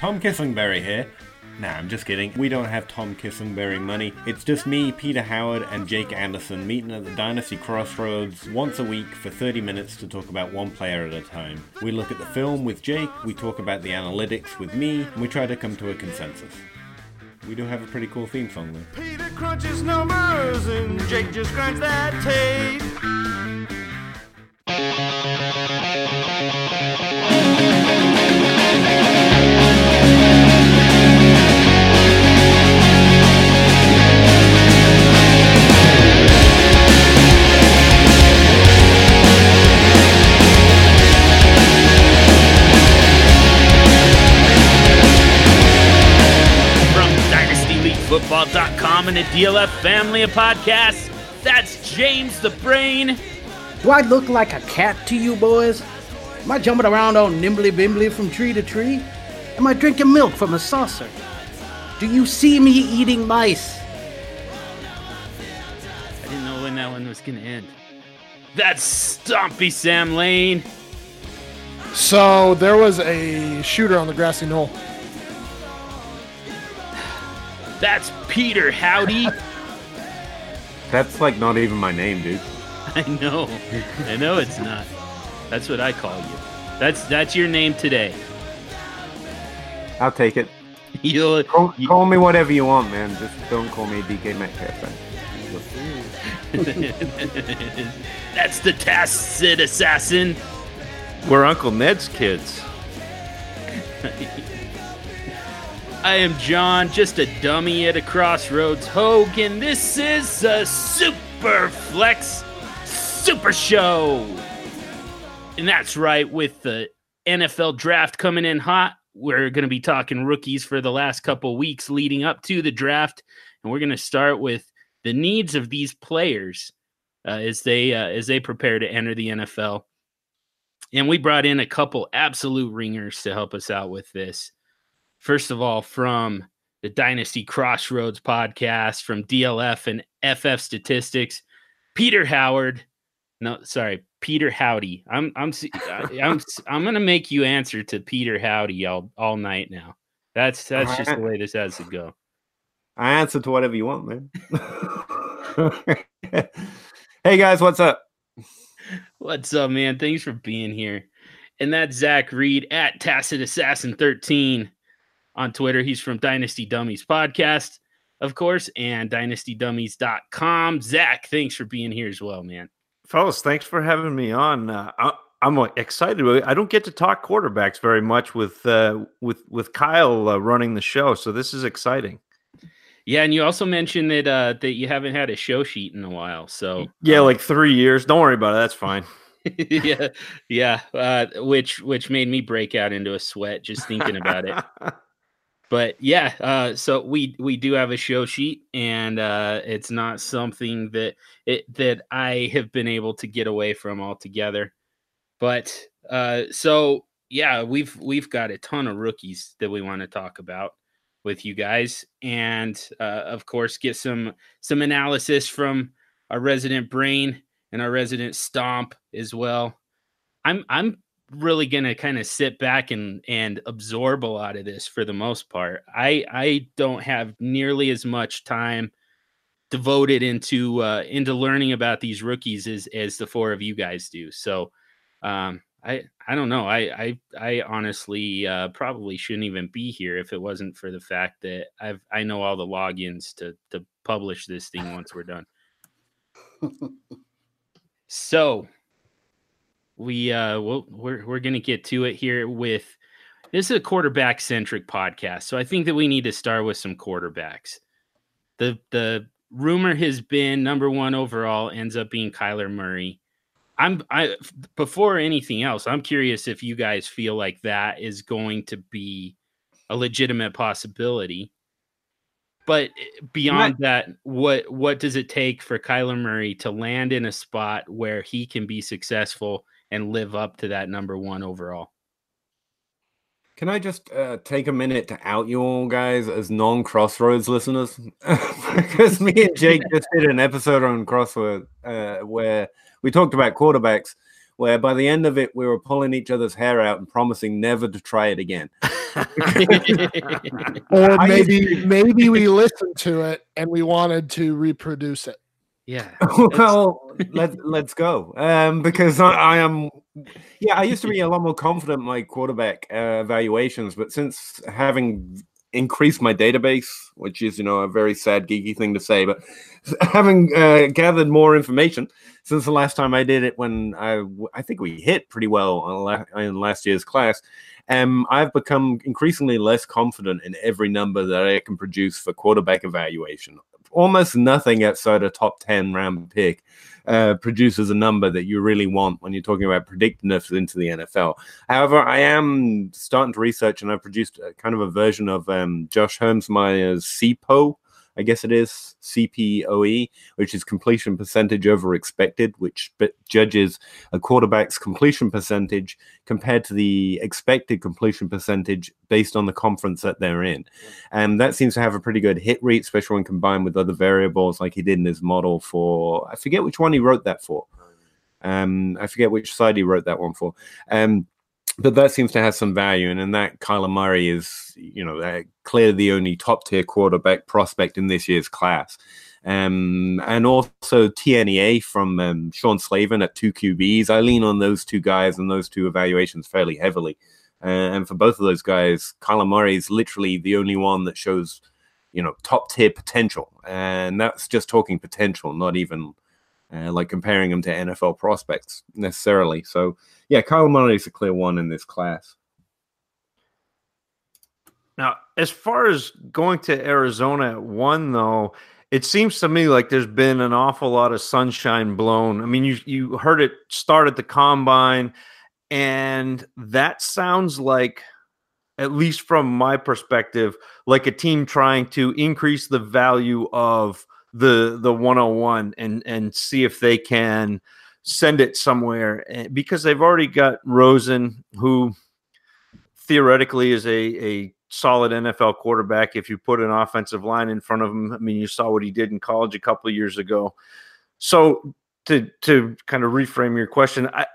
Tom Kislingbury here. Nah, I'm just kidding. We don't have Tom Kislingbury money. It's just me, Peter Howard, and Jake Anderson meeting at the Dynasty Crossroads once a week for 30 minutes to talk about one player at a time. We look at the film with Jake, we talk about the analytics with me, and we try to come to a consensus. We do have a pretty cool theme song though. Peter crunches numbers and Jake just grinds that tape. DynastyLeagueFootball.com and the DLF family of podcasts, that's James the Brain. Do I look like a cat to you boys? Am I jumping around all nimbly bimbly from tree to tree? Am I drinking milk from a saucer? Do you see me eating mice? I didn't know when that one was to end. That's Stompy Sam Lane. So there was a shooter on the grassy knoll. That's Peter Howdy. That's like not even my name, dude. I know. I know it's not. That's what I call you. That's that's your name today. I'll take it. You'll, Call, you- call me whatever you want, man. Just don't call me DK Metcalf. man. that's the Tacit Assassin. We're Uncle Ned's kids. I am John, just a dummy at a crossroads. Hogan, this is a Super Flex Super Show. And that's right, with the NFL draft coming in hot, we're going to be talking rookies for the last couple weeks leading up to the draft. And we're going to start with the needs of these players uh, as they uh, as they prepare to enter the NFL. And we brought in a couple absolute ringers to help us out with this. First of all, from the Dynasty Crossroads podcast from DLF and FF Statistics, Peter Howard. No, sorry, Peter Howdy. I'm I'm I'm I'm gonna make you answer to Peter Howdy all all night now. That's that's just the way this has to go. I answer to whatever you want, man. hey guys, what's up? What's up, man? Thanks for being here. And that's Zac Reed at Tacit Assassin 13 on Twitter. He's from Dynasty Dummies Podcast, of course, and dynastydummies.com. Zac, thanks for being here as well, man. Fellas, thanks for having me on. Uh, I, I'm uh, excited. I don't get to talk quarterbacks very much with uh, with with Kyle uh, running the show, so this is exciting. Yeah, and you also mentioned that uh that you haven't had a show sheet in a while. So Yeah, um, like three years. Don't worry about it. That's fine. yeah, yeah, uh, which which made me break out into a sweat just thinking about it. but yeah uh so we we do have a show sheet and uh it's not something that it that i have been able to get away from altogether. But uh so yeah we've we've got a ton of rookies that we want to talk about with you guys and uh of course get some some analysis from our resident brain and our resident stomp as well. I'm i'm really going to kind of sit back and and absorb a lot of this for the most part. I I don't have nearly as much time devoted into uh into learning about these rookies as as the four of you guys do. So um I I don't know. I I I honestly uh probably shouldn't even be here if it wasn't for the fact that I've I know all the logins to to publish this thing once we're done. so we uh we'll, we're we're gonna get to it here with this is a quarterback centric podcast so i think that we need to start with some quarterbacks. The the rumor has been number one overall ends up being kyler murray. I'm i before anything else i'm curious if you guys feel like that is going to be a legitimate possibility. But eh, beyond that what what does it take for kyler murray to land in a spot where he can be successful and live up to that number one overall. Can I just uh, take a minute to out you all guys as non-Crossroads listeners? because me and Jake just did an episode on Crossroads uh, where we talked about quarterbacks. where by the end of it we were pulling each other's hair out and promising never to try it again. Or maybe maybe we listened to it and we wanted to reproduce it. Yeah. well, let's let's go. Um, because I, I am, yeah, I used to be a lot more confident in my quarterback uh, evaluations, but since having increased my database, which is you know a very sad geeky thing to say, but having uh, gathered more information since the last time I did it, when I I think we hit pretty well la- in last year's class. Um, I've become increasingly less confident in every number that I can produce for quarterback evaluation almost nothing outside a top 10 round pick uh, produces a number that you really want when you're talking about predictiveness into the NFL. However, I am starting to research and I've produced a, kind of a version of um, Josh Hermsmeyer's CPO. I guess it is CPOE, which is completion percentage over expected, which judges a quarterback's completion percentage compared to the expected completion percentage based on the conference that they're in. And that seems to have a pretty good hit rate, especially when combined with other variables like he did in his model for, I forget which one he wrote that for. Um, I forget which side he wrote that one for. Um, but that seems to have some value. And in that, Kyler Murray is, you know, clearly the only top tier quarterback prospect in this year's class. Um, and also TNEA from um, Sean Slavin at two QBs. I lean on those two guys and those two evaluations fairly heavily. Uh, and for both of those guys, Kyler Murray is literally the only one that shows, you know, top tier potential. And that's just talking potential, not even uh, like comparing him to NFL prospects necessarily. So, yeah, Kyle Murray is a clear one in this class. Now, as far as going to Arizona at one, though, it seems to me like there's been an awful lot of sunshine blown. I mean, you you heard it start at the combine, and that sounds like, at least from my perspective, like a team trying to increase the value of the the 101 and and see if they can send it somewhere eh, because they've already got Rosen, who theoretically is a a solid NFL quarterback if you put an offensive line in front of him. I mean, you saw what he did in college a couple years ago. So to to kind of reframe your question, I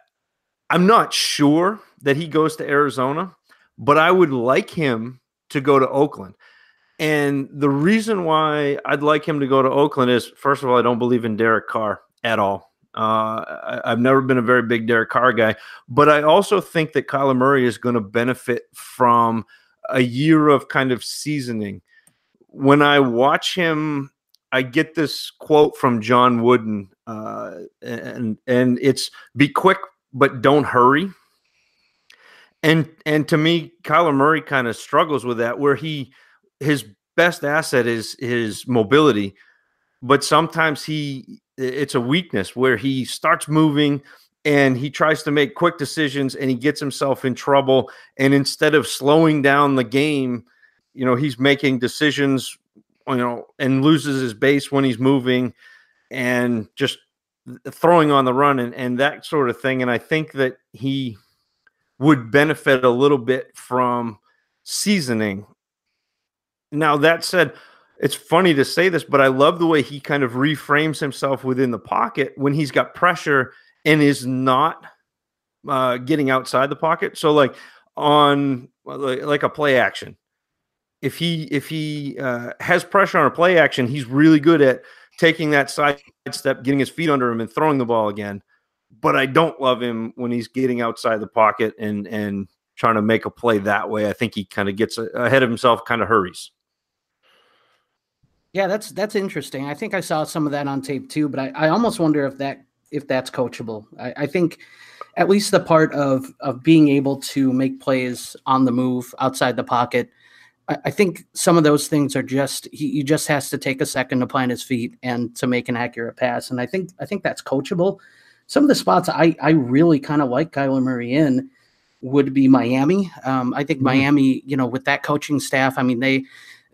I'm not sure that he goes to Arizona, but I would like him to go to Oakland. And the reason why I'd like him to go to Oakland is first of all, I don't believe in Derek Carr at all. Uh, I, I've never been a very big Derek Carr guy, but I also think that Kyler Murray is going to benefit from a year of kind of seasoning. When I watch him, I get this quote from John Wooden, uh, and and it's "Be quick, but don't hurry." And and to me, Kyler Murray kind of struggles with that, where he his best asset is his mobility, but sometimes he it's a weakness where he starts moving and he tries to make quick decisions and he gets himself in trouble and instead of slowing down the game you know he's making decisions you know and loses his base when he's moving and just throwing on the run and, and that sort of thing and i think that he would benefit a little bit from seasoning now that said it's funny to say this, but I love the way he kind of reframes himself within the pocket when he's got pressure and is not uh, getting outside the pocket. So like on like a play action, if he if he uh, has pressure on a play action, he's really good at taking that side step, getting his feet under him, and throwing the ball again. But I don't love him when he's getting outside the pocket and and trying to make a play that way. I think he kind of gets ahead of himself, kind of hurries. Yeah, that's that's interesting. I think I saw some of that on tape too, but I, I almost wonder if that if that's coachable. I, I think at least the part of of being able to make plays on the move outside the pocket. I, I think some of those things are just he, he just has to take a second to plant his feet and to make an accurate pass. And I think I think that's coachable. Some of the spots I I really kind of like Kyler Murray in would be Miami. Um, I think Mhm. Miami, you know, with that coaching staff, I mean they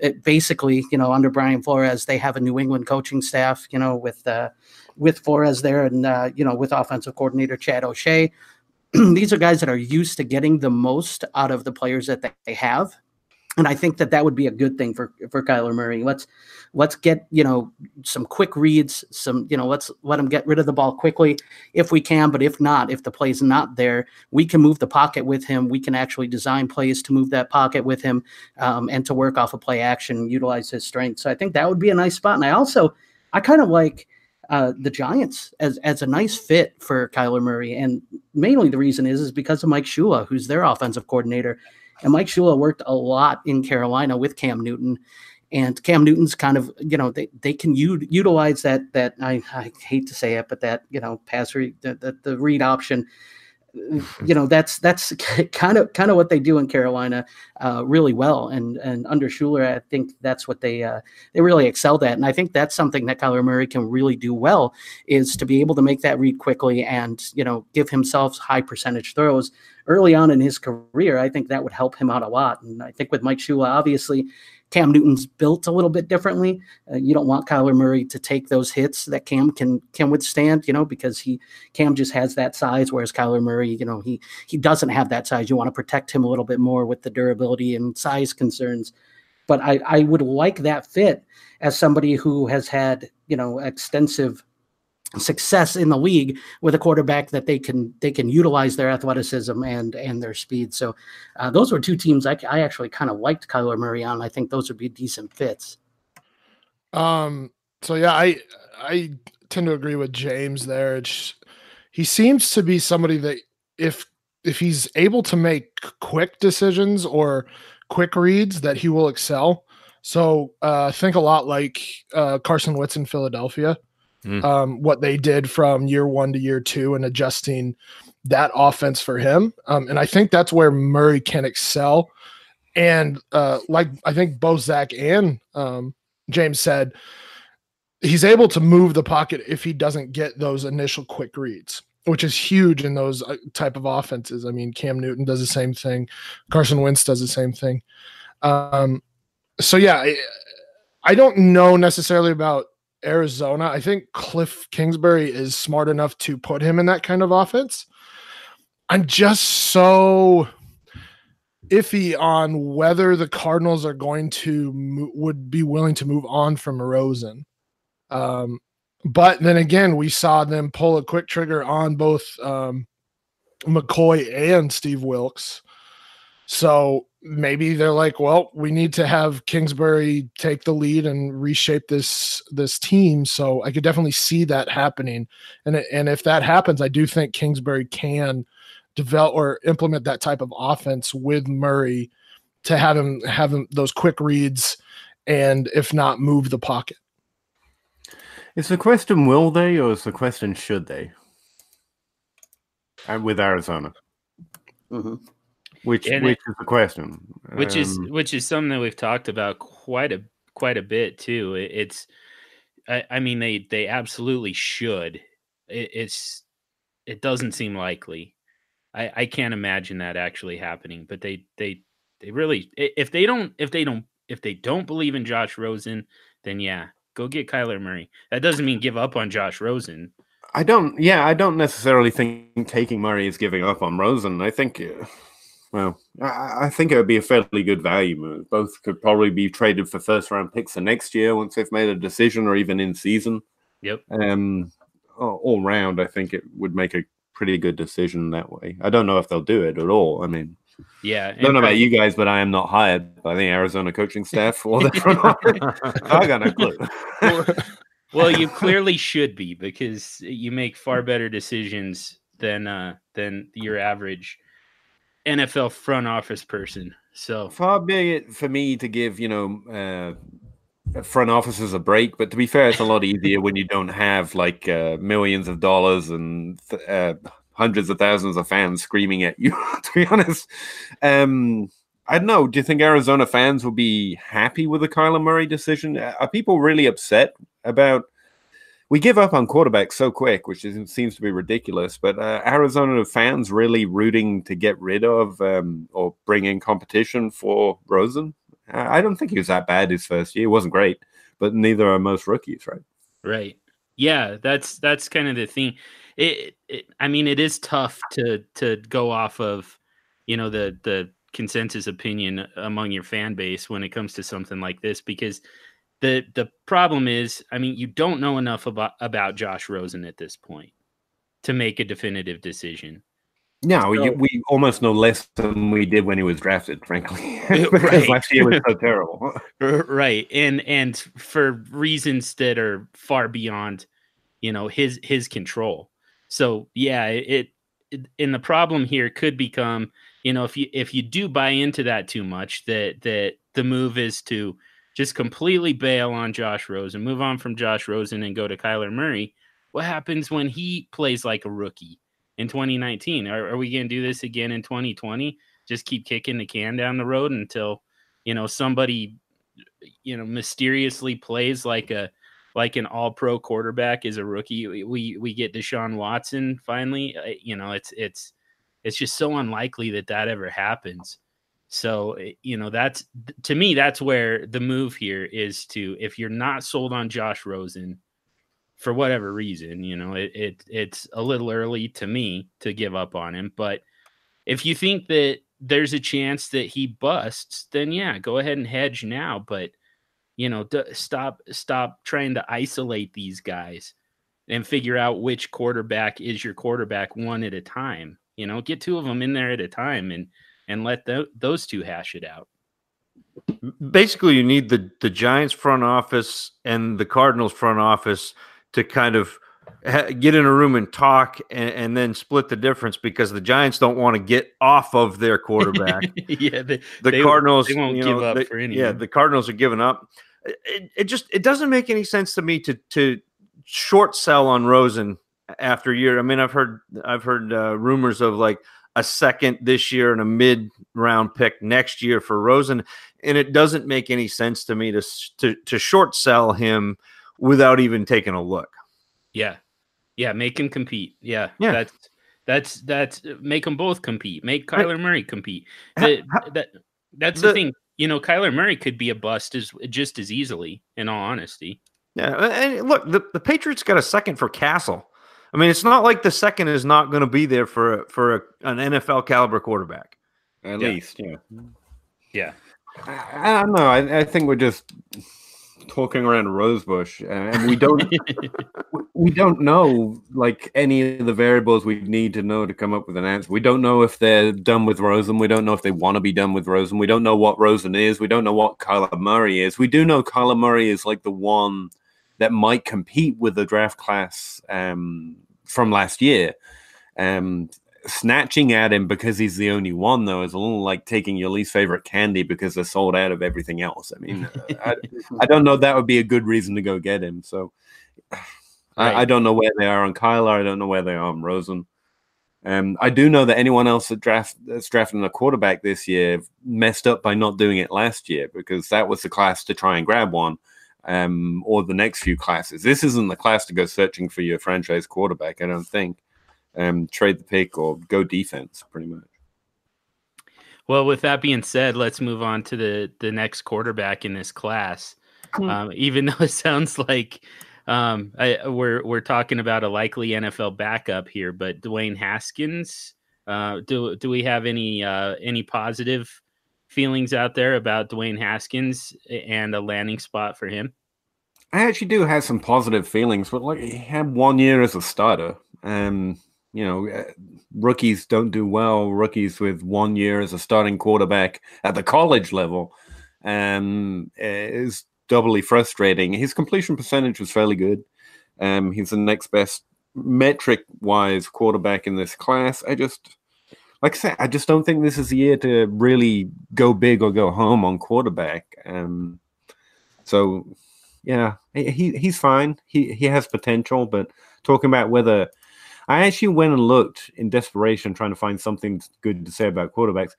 it basically, you know, under Brian Flores, they have a New England coaching staff, you know, with uh, with Flores there, and uh, you know, with offensive coordinator Chad O'Shea. These are guys that are used to getting the most out of the players that they have, and I think that that would be a good thing for for Kyler Murray. Let's let's get you know some quick reads, some you know let's let them get rid of the ball quickly if we can. But if not, if the play's not there, we can move the pocket with him. We can actually design plays to move that pocket with him um, and to work off of play action, utilize his strength. So I think that would be a nice spot. And I also I kind of like. Uh, the Giants as as a nice fit for Kyler Murray, and mainly the reason is is because of Mike Shula, who's their offensive coordinator. And Mike Shula worked a lot in Carolina with Cam Newton. And Cam Newton's kind of, you know, they, they can u- utilize that, that I, I hate to say it, but that, you know, pass read, the, the, the read option. You know that's that's kind of kind of what they do in Carolina uh, really well, and and under Shula, I think that's what they uh, they really excelled at, and I think that's something that Kyler Murray can really do well is to be able to make that read quickly and you know give himself high percentage throws early on in his career. I think that would help him out a lot, and I think with Mike Shula, obviously Cam Newton's built a little bit differently. Uh, you don't want Kyler Murray to take those hits that Cam can can withstand, you know, because he Cam just has that size, whereas Kyler Murray, you know, he he doesn't have that size. You want to protect him a little bit more with the durability and size concerns. But I I would like that fit as somebody who has had you know extensive success in the league with a quarterback that they can they can utilize their athleticism and and their speed. So uh, those were two teams I, I actually kind of liked Kyler Murray on. I think those would be decent fits. Um. So yeah, I I tend to agree with James there. It's, he seems to be somebody that if if he's able to make quick decisions or quick reads, that he will excel. So uh, think a lot like uh, Carson Wentz in Philadelphia mm. um, what they did from year one to year two and adjusting that offense for him. Um, and I think that's where Murray can excel. And uh, like I think both Zac and um, James said, he's able to move the pocket if he doesn't get those initial quick reads, which is huge in those uh, type of offenses. I mean, Cam Newton does the same thing, Carson Wentz does the same thing. Um, so yeah, I, I don't know necessarily about Arizona, I think Cliff Kingsbury is smart enough to put him in that kind of offense. I'm just so iffy on whether the Cardinals are going to would be willing to move on from Rosen. Um, but then again, we saw them pull a quick trigger on both um, McCoy and Steve Wilks. So maybe they're like, well, we need to have Kingsbury take the lead and reshape this this team. So I could definitely see that happening. And and if that happens, I do think Kingsbury can develop or implement that type of offense with Murray to have him have him those quick reads and if not move the pocket. Is the question will they or is the question should they? And with Arizona. Mm-hmm. Which and which it, is the question? Which um, is which is something that we've talked about quite a quite a bit too. It, it's I, I, mean they they absolutely should. It, it's it doesn't seem likely. I, I can't imagine that actually happening, but they they they really if they don't if they don't if they don't believe in Josh Rosen, then yeah, go get Kyler Murray. That doesn't mean give up on Josh Rosen. I don't. Yeah, I don't necessarily think taking Murray is giving up on Rosen. I think. Uh, well, I, I, think it would be a fairly good value move. Both could probably be traded for first round picks for next year once they've made a decision, or even in season. Yep. Um, all round, I think it would make a pretty good decision that way. I don't know if they'll do it at all. I mean, yeah. I don't know about you guys, but I am not hired by the Arizona coaching staff or the front office. I got no clue. well, well, you clearly should be because you make far better decisions than uh, than your average NFL front office person. So far be it for me to give you know uh, front offices a break, but to be fair, it's a lot easier when you don't have like uh, millions of dollars and uh, hundreds of thousands of fans screaming at you. to be honest, um, I don't know. Do you think Arizona fans will be happy with the Kyler Murray decision? Are people really upset about? We give up on quarterbacks so quick, which is, seems to be ridiculous. But uh, Arizona fans really rooting to get rid of um, or bring in competition for Rosen. I don't think he was that bad his first year. It wasn't great, but neither are most rookies, right? Right. Yeah, that's that's kind of the thing. It, it I mean, it is tough to to go off of, you know, the the consensus opinion among your fan base when it comes to something like this because the the problem is, I mean, you don't know enough about about Josh Rosen at this point to make a definitive decision. No, So- we, we almost know less than we did when he was drafted, frankly, uh, because Right. last year was so terrible. Right and and for reasons that are far beyond you know his his control so yeah it, it and the problem here could become you know if you if you do buy into that too much that that the move is to just completely bail on Josh Rosen move on from Josh Rosen and go to Kyler Murray what happens when he plays like a rookie in 2019 are, are we going to do this again in 2020 just keep kicking the can down the road until you know somebody you know mysteriously plays like a like an all pro quarterback is a rookie? We we, get Deshaun Watson finally uh, you know it's it's it's just so unlikely that that ever happens so eh, you know that's to me that's where the move here is to if you're not sold on Josh Rosen for whatever reason you know it, it it's a little early to me to give up on him but if you think that there's a chance that he busts, then yeah, go ahead and hedge now. But you know, d- stop stop trying to isolate these guys and figure out which quarterback is your quarterback one at a time. You know, get two of them in there at a time and and let tho- those two hash it out. basically you need the the Giants front office and the Cardinals front office to kind of ha- get in a room and talk and, and then split the difference because the Giants don't want to get off of their quarterback. yeah, they, the they- Cardinals they won't you give up they- for Yeah, the Cardinals are giving up. It, it just it doesn't make any sense to me to to short sell on Rosen after a year. I mean, I've heard I've heard uh, rumors of like a second this year and a mid round pick next year for Rosen, and it doesn't make any sense to me to to to short sell him without even taking a look. Yeah. Yeah, make him compete. Yeah. Yeah. That's that's that's make them both compete. Make Right. Kyler Murray compete. The- ha- that that's the, the- thing. You know, Kyler Murray could be a bust as just as easily, in all honesty. Yeah, and look, the, the Patriots got a second for Cassel. I mean, it's not like the second is not going to be there for for a, an NFL caliber quarterback. At Yeah. least, yeah. Yeah. I, I don't know. I, I think we're just talking around a rose uh, and we don't we don't know like any of the variables we need to know to come up with an answer. We don't know if they're done with Rosen. We don't know if they want to be done with Rosen. We don't know what Rosen is. We don't know what Kyler Murray is. We do know Kyler Murray is like the one that might compete with the draft class um, from last year. Um, snatching at him because he's the only one, though, is a little like taking your least favorite candy because they're sold out of everything else. I mean, I, I don't know that would be a good reason to go get him. So Right. I, I don't know where they are on Kyler. I don't know where they are on Rosen. Um, I do know that anyone else that draft that's drafting a quarterback this year messed up by not doing it last year because that was the class to try and grab one, um, or the next few classes. This isn't the class to go searching for your franchise quarterback. I don't think. Um, trade the pick or go defense, pretty much. Well, with that being said, let's move on to the the next quarterback in this class. Hmm. Um, even though it sounds like um, I, we're we're talking about a likely NFL backup here, but Dwayne Haskins. Uh, do do we have any uh, any positive feelings out there about Dwayne Haskins and a landing spot for him? I actually do have some positive feelings, but like he had one year as a starter. Um, you know, uh, rookies don't do well. Rookies with one year as a starting quarterback at the college level um, is doubly frustrating. His completion percentage was fairly good. Um, he's the next best metric wise quarterback in this class. I just, like I said, I just don't think this is the year to really go big or go home on quarterback. Um, so yeah, he he- he's fine. He he has potential, but talking about whether I actually went and looked in desperation trying to find something good to say about quarterbacks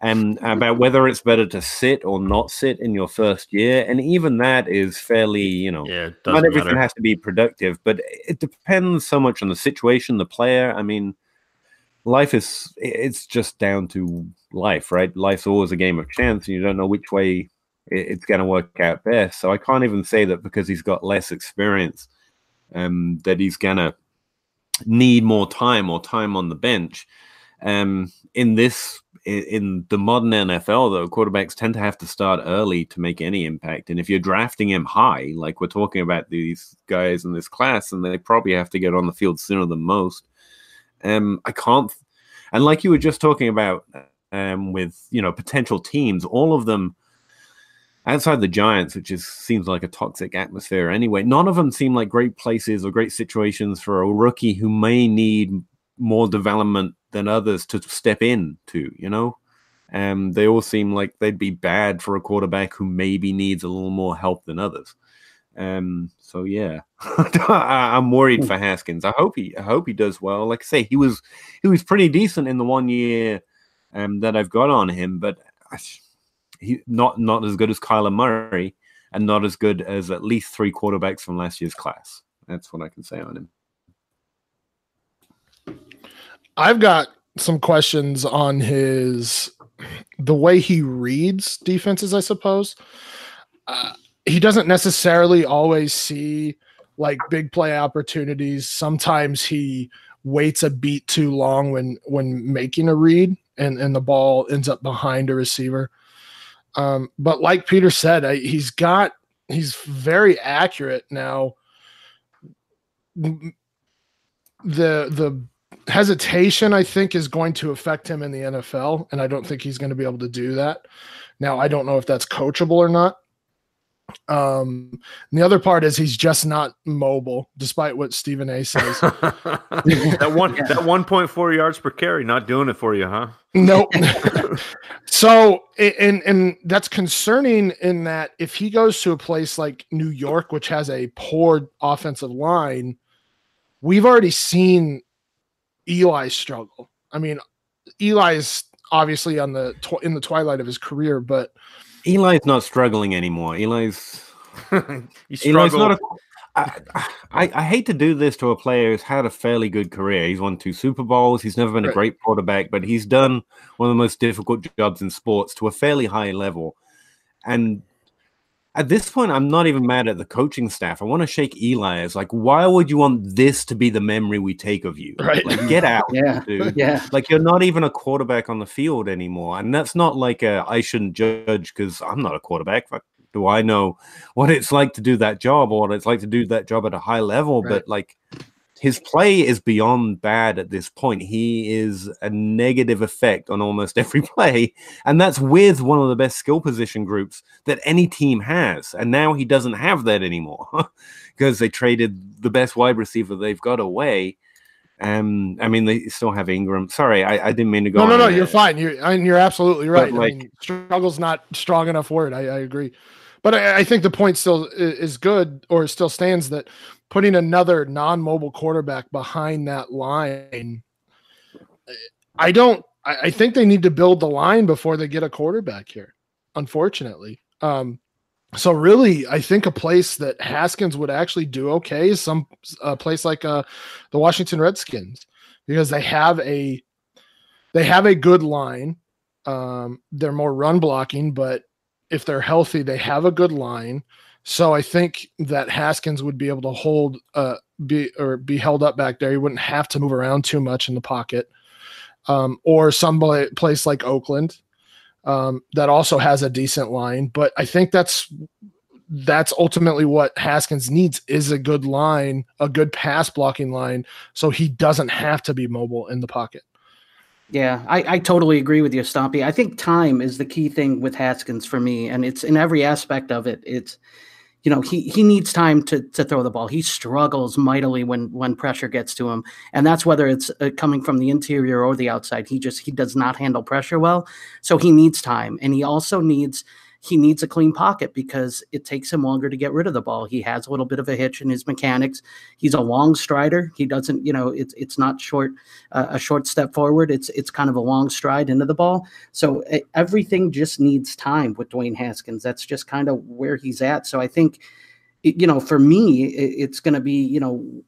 and about whether it's better to sit or not sit in your first year. And even that is fairly, you know, Yeah, not everything matter. has to be productive, but it depends so much on the situation, the player. I mean, life is it's just down to life, right? Life's always a game of chance, and you don't know which way it's going to work out best. So I can't even say that because he's got less experience, um, that he's going to need more time or time on the bench. Um, in this, in, in the modern NFL, though, quarterbacks tend to have to start early to make any impact. And if you're drafting him high, like we're talking about these guys in this class, and they probably have to get on the field sooner than most. Um, I can't, and like you were just talking about, um, with you know potential teams, all of them outside the Giants, which is seems like a toxic atmosphere anyway, none of them seem like great places or great situations for a rookie who may need more development than others to step in to, you know? Um, they all seem like they'd be bad for a quarterback who maybe needs a little more help than others. Um, so yeah, I, am worried for Haskins. I hope he, I hope he does well. Like I say, he was, he was pretty decent in the one year um, that I've got on him, but he not not as good as Kyler Murray, and not as good as at least three quarterbacks from last year's class. That's what I can say on him. I've got some questions on his the way he reads defenses. I suppose uh, he doesn't necessarily always see like big play opportunities. Sometimes he waits a beat too long when when making a read and and the ball ends up behind a receiver um, but like Peter said, I, he's got he's very accurate now. The the hesitation I think is going to affect him in the NFL, and I don't think he's going to be able to do that. Now I don't know if that's coachable or not. Um, the other part is he's just not mobile, despite what Stephen A says. that one yeah. that one point four yards per carry, not doing it for you, huh? Nope. so and and that's concerning in that if he goes to a place like New York, which has a poor offensive line, we've already seen Eli struggle. I mean, Eli's obviously on the tw- in the twilight of his career, but Eli's not struggling anymore. Eli's Eli's not a. I, I, I hate to do this to a player who's had a fairly good career. He's won two Super Bowls. He's never been right. a great quarterback, but he's done one of the most difficult jobs in sports to a fairly high level. And at this point, I'm not even mad at the coaching staff. I want to shake Eli as like, why would you want this to be the memory we take of you? Right. Like, get out, yeah. dude. Yeah. Like, you're not even a quarterback on the field anymore. And that's not like a, I shouldn't judge because I'm not a quarterback. do I know what it's like to do that job or what it's like to do that job at a high level? Right. But like, his play is beyond bad at this point. He is a negative effect on almost every play, and that's with one of the best skill position groups that any team has. And now he doesn't have that anymore because they traded the best wide receiver they've got away. Um, I mean, they still have Ingram. Sorry, I, I didn't mean to go. No, no, no. You're fine. You're I mean, you're absolutely right. Like, I mean, struggle's not strong enough word. I, I agree, but I, I think the point still is good, or still stands that putting another non-mobile quarterback behind that line. I don't. I, think they need to build the line before they get a quarterback here. Unfortunately, um, so really, I think a place that Haskins would actually do okay is some a place like uh, the Washington Redskins because they have a they have a good line. Um, they're more run blocking, but if they're healthy, they have a good line. So I think that Haskins would be able to hold uh be or be held up back there. He wouldn't have to move around too much in the pocket. Um, or some place like Oakland um, that also has a decent line. But I think that's that's ultimately what Haskins needs is a good line, a good pass blocking line, so he doesn't have to be mobile in the pocket. Yeah, I, I totally agree with you, Stompy. I think time is the key thing with Haskins for me, and it's in every aspect of it. It's you know he he needs time to to throw the ball. He struggles mightily when when pressure gets to him, and that's whether it's uh, coming from the interior or the outside. He just he does not handle pressure well, so he needs time, and he also needs he needs a clean pocket because it takes him longer to get rid of the ball. He has a little bit of a hitch in his mechanics. He's a long strider. He doesn't, you know, it's it's not short uh, a short step forward. It's it's kind of a long stride into the ball. So everything just needs time with Dwayne Haskins. That's just kind of where he's at. So I think, you know, for me, it's going to be, you know.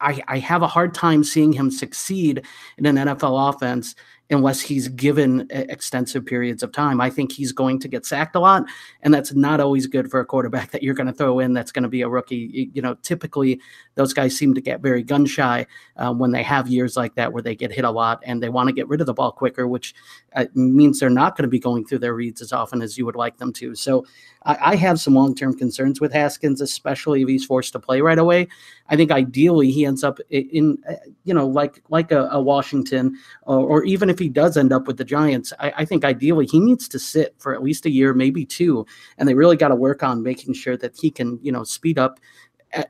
I, I have a hard time seeing him succeed in an NFL offense unless he's given extensive periods of time. I think he's going to get sacked a lot, and that's not always good for a quarterback that you're going to throw in that's going to be a rookie. You know, typically those guys seem to get very gun shy uh, when they have years like that where they get hit a lot and they want to get rid of the ball quicker, which uh, means they're not going to be going through their reads as often as you would like them to. So I, I have some long term concerns with Haskins, especially if he's forced to play right away. I think ideally he ends up in, uh, you know, like like a, a Washington, or, or, even if he does end up with the Giants, I, I, think ideally he needs to sit for at least a year, maybe two, and they really got to work on making sure that he can, you know, speed up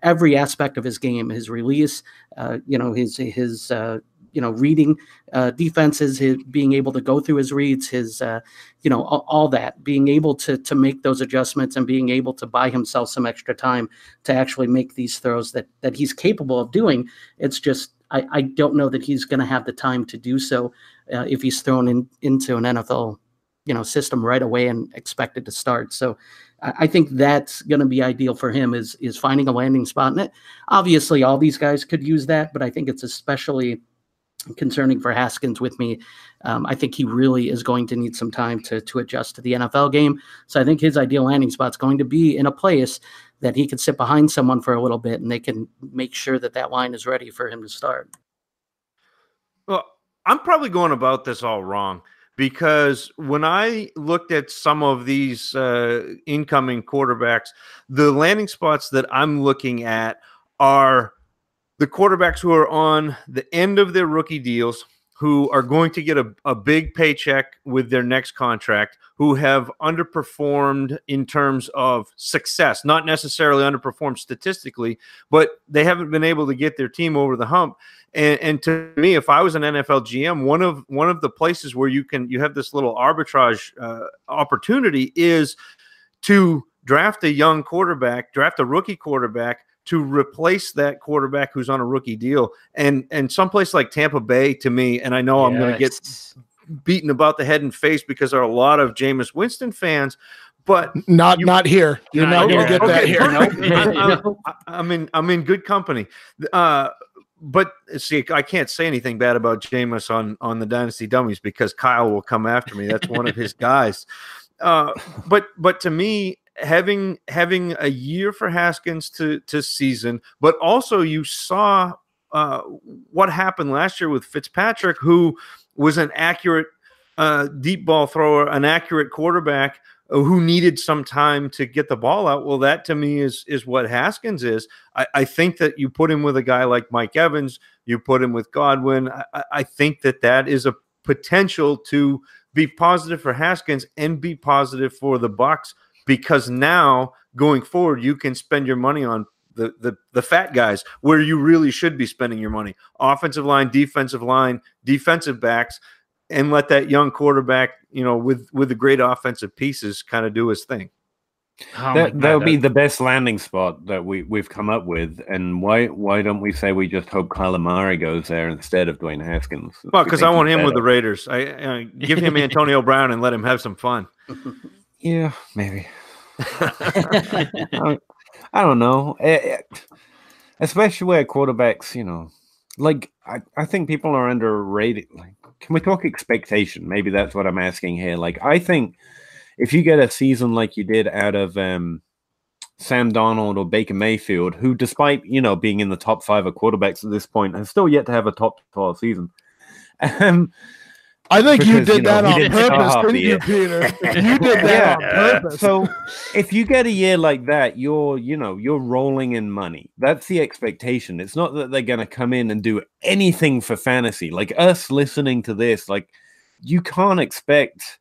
every aspect of his game, his release, uh, you know, his his uh, you know reading uh, defenses, his being able to go through his reads, his uh, you know all, all, that, being able to to make those adjustments and being able to buy himself some extra time to actually make these throws that that he's capable of doing. It's just I, I don't know that he's going to have the time to do so uh, if he's thrown in into an NFL you know system right away and expected to start. So I think that's going to be ideal for him is is finding a landing spot in it. Obviously, all these guys could use that, but I think it's especially concerning for Haskins with me. Um, I think he really is going to need some time to to adjust to the NFL game. So I think his ideal landing spot is going to be in a place that he can sit behind someone for a little bit, and they can make sure that that line is ready for him to start. Well, I'm probably going about this all wrong because when I looked at some of these uh, incoming quarterbacks, the landing spots that I'm looking at are the quarterbacks who are on the end of their rookie deals, who are going to get a, a big paycheck with their next contract, who have underperformed in terms of success, not necessarily underperformed statistically, but they haven't been able to get their team over the hump. And, and to me, if I was an NFL GM, one of one of the places where you can you have this little arbitrage uh, opportunity is to draft a young quarterback, draft a rookie quarterback to replace that quarterback who's on a rookie deal. And and someplace like Tampa Bay, to me, and I know yes. I'm going to get beaten about the head and face because there are a lot of Jameis Winston fans. But not you, not here. You're not, not going to get okay, that here. I, am in I'm in good company. Uh, but see, I can't say anything bad about Jameis on on the Dynasty Dummies because Kyle will come after me. That's one of his guys. Uh, but but to me, having having a year for Haskins to to season, but also you saw uh, what happened last year with Fitzpatrick, who was an accurate uh, deep ball thrower, an accurate quarterback who needed some time to get the ball out. Well, that to me is is what Haskins is. I, I think that you put him with a guy like Mike Evans, you put him with Godwin. I, I think that that is a potential to be positive for Haskins and be positive for the Bucs because now going forward you can spend your money on the, the the fat guys where you really should be spending your money. Offensive line defensive line defensive backs and let that young quarterback you know with with the great offensive pieces kind of do his thing. Oh that that would be the best landing spot that we we've come up with and why why don't we say we just hope Kyler Murray goes there instead of Dwayne Haskins? Well because I want him better. with the Raiders. I, I give him Antonio Brown and let him have some fun yeah maybe I, I, don't know. It, eh, it, eh, especially where quarterbacks, you know, like I, I think people are underrated. Like, can we talk expectation? Maybe that's what I'm asking here. Like, I think if you get a season like you did out of um, Sam Darnold or Baker Mayfield, who, despite you know being in the top five of quarterbacks at this point, has still yet to have a top twelve season. Um, I think because, you did you know, that on purpose, didn't you, Peter? You did that yeah. on purpose. So if you get a year like that, you're, you know, you're rolling in money. That's the expectation. It's not that they're gonna come in and do anything for fantasy. Like us listening to this, like you can't expect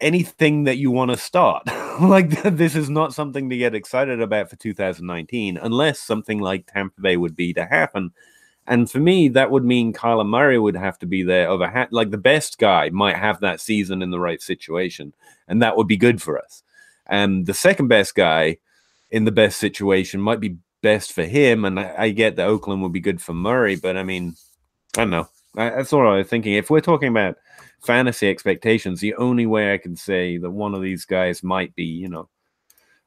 anything that you want to start. like this is not something to get excited about for 2019, unless something like Tampa Bay would be to happen and for me, that would mean Kyler Murray would have to be there over ha- like the best guy might have that season in the right situation, and that would be good for us. And the second best guy in the best situation might be best for him. And I, I get that Oakland would be good for Murray, but I mean, I don't know. I, that's all I was thinking. If we're talking about fantasy expectations, the only way I can say that one of these guys might be, you know,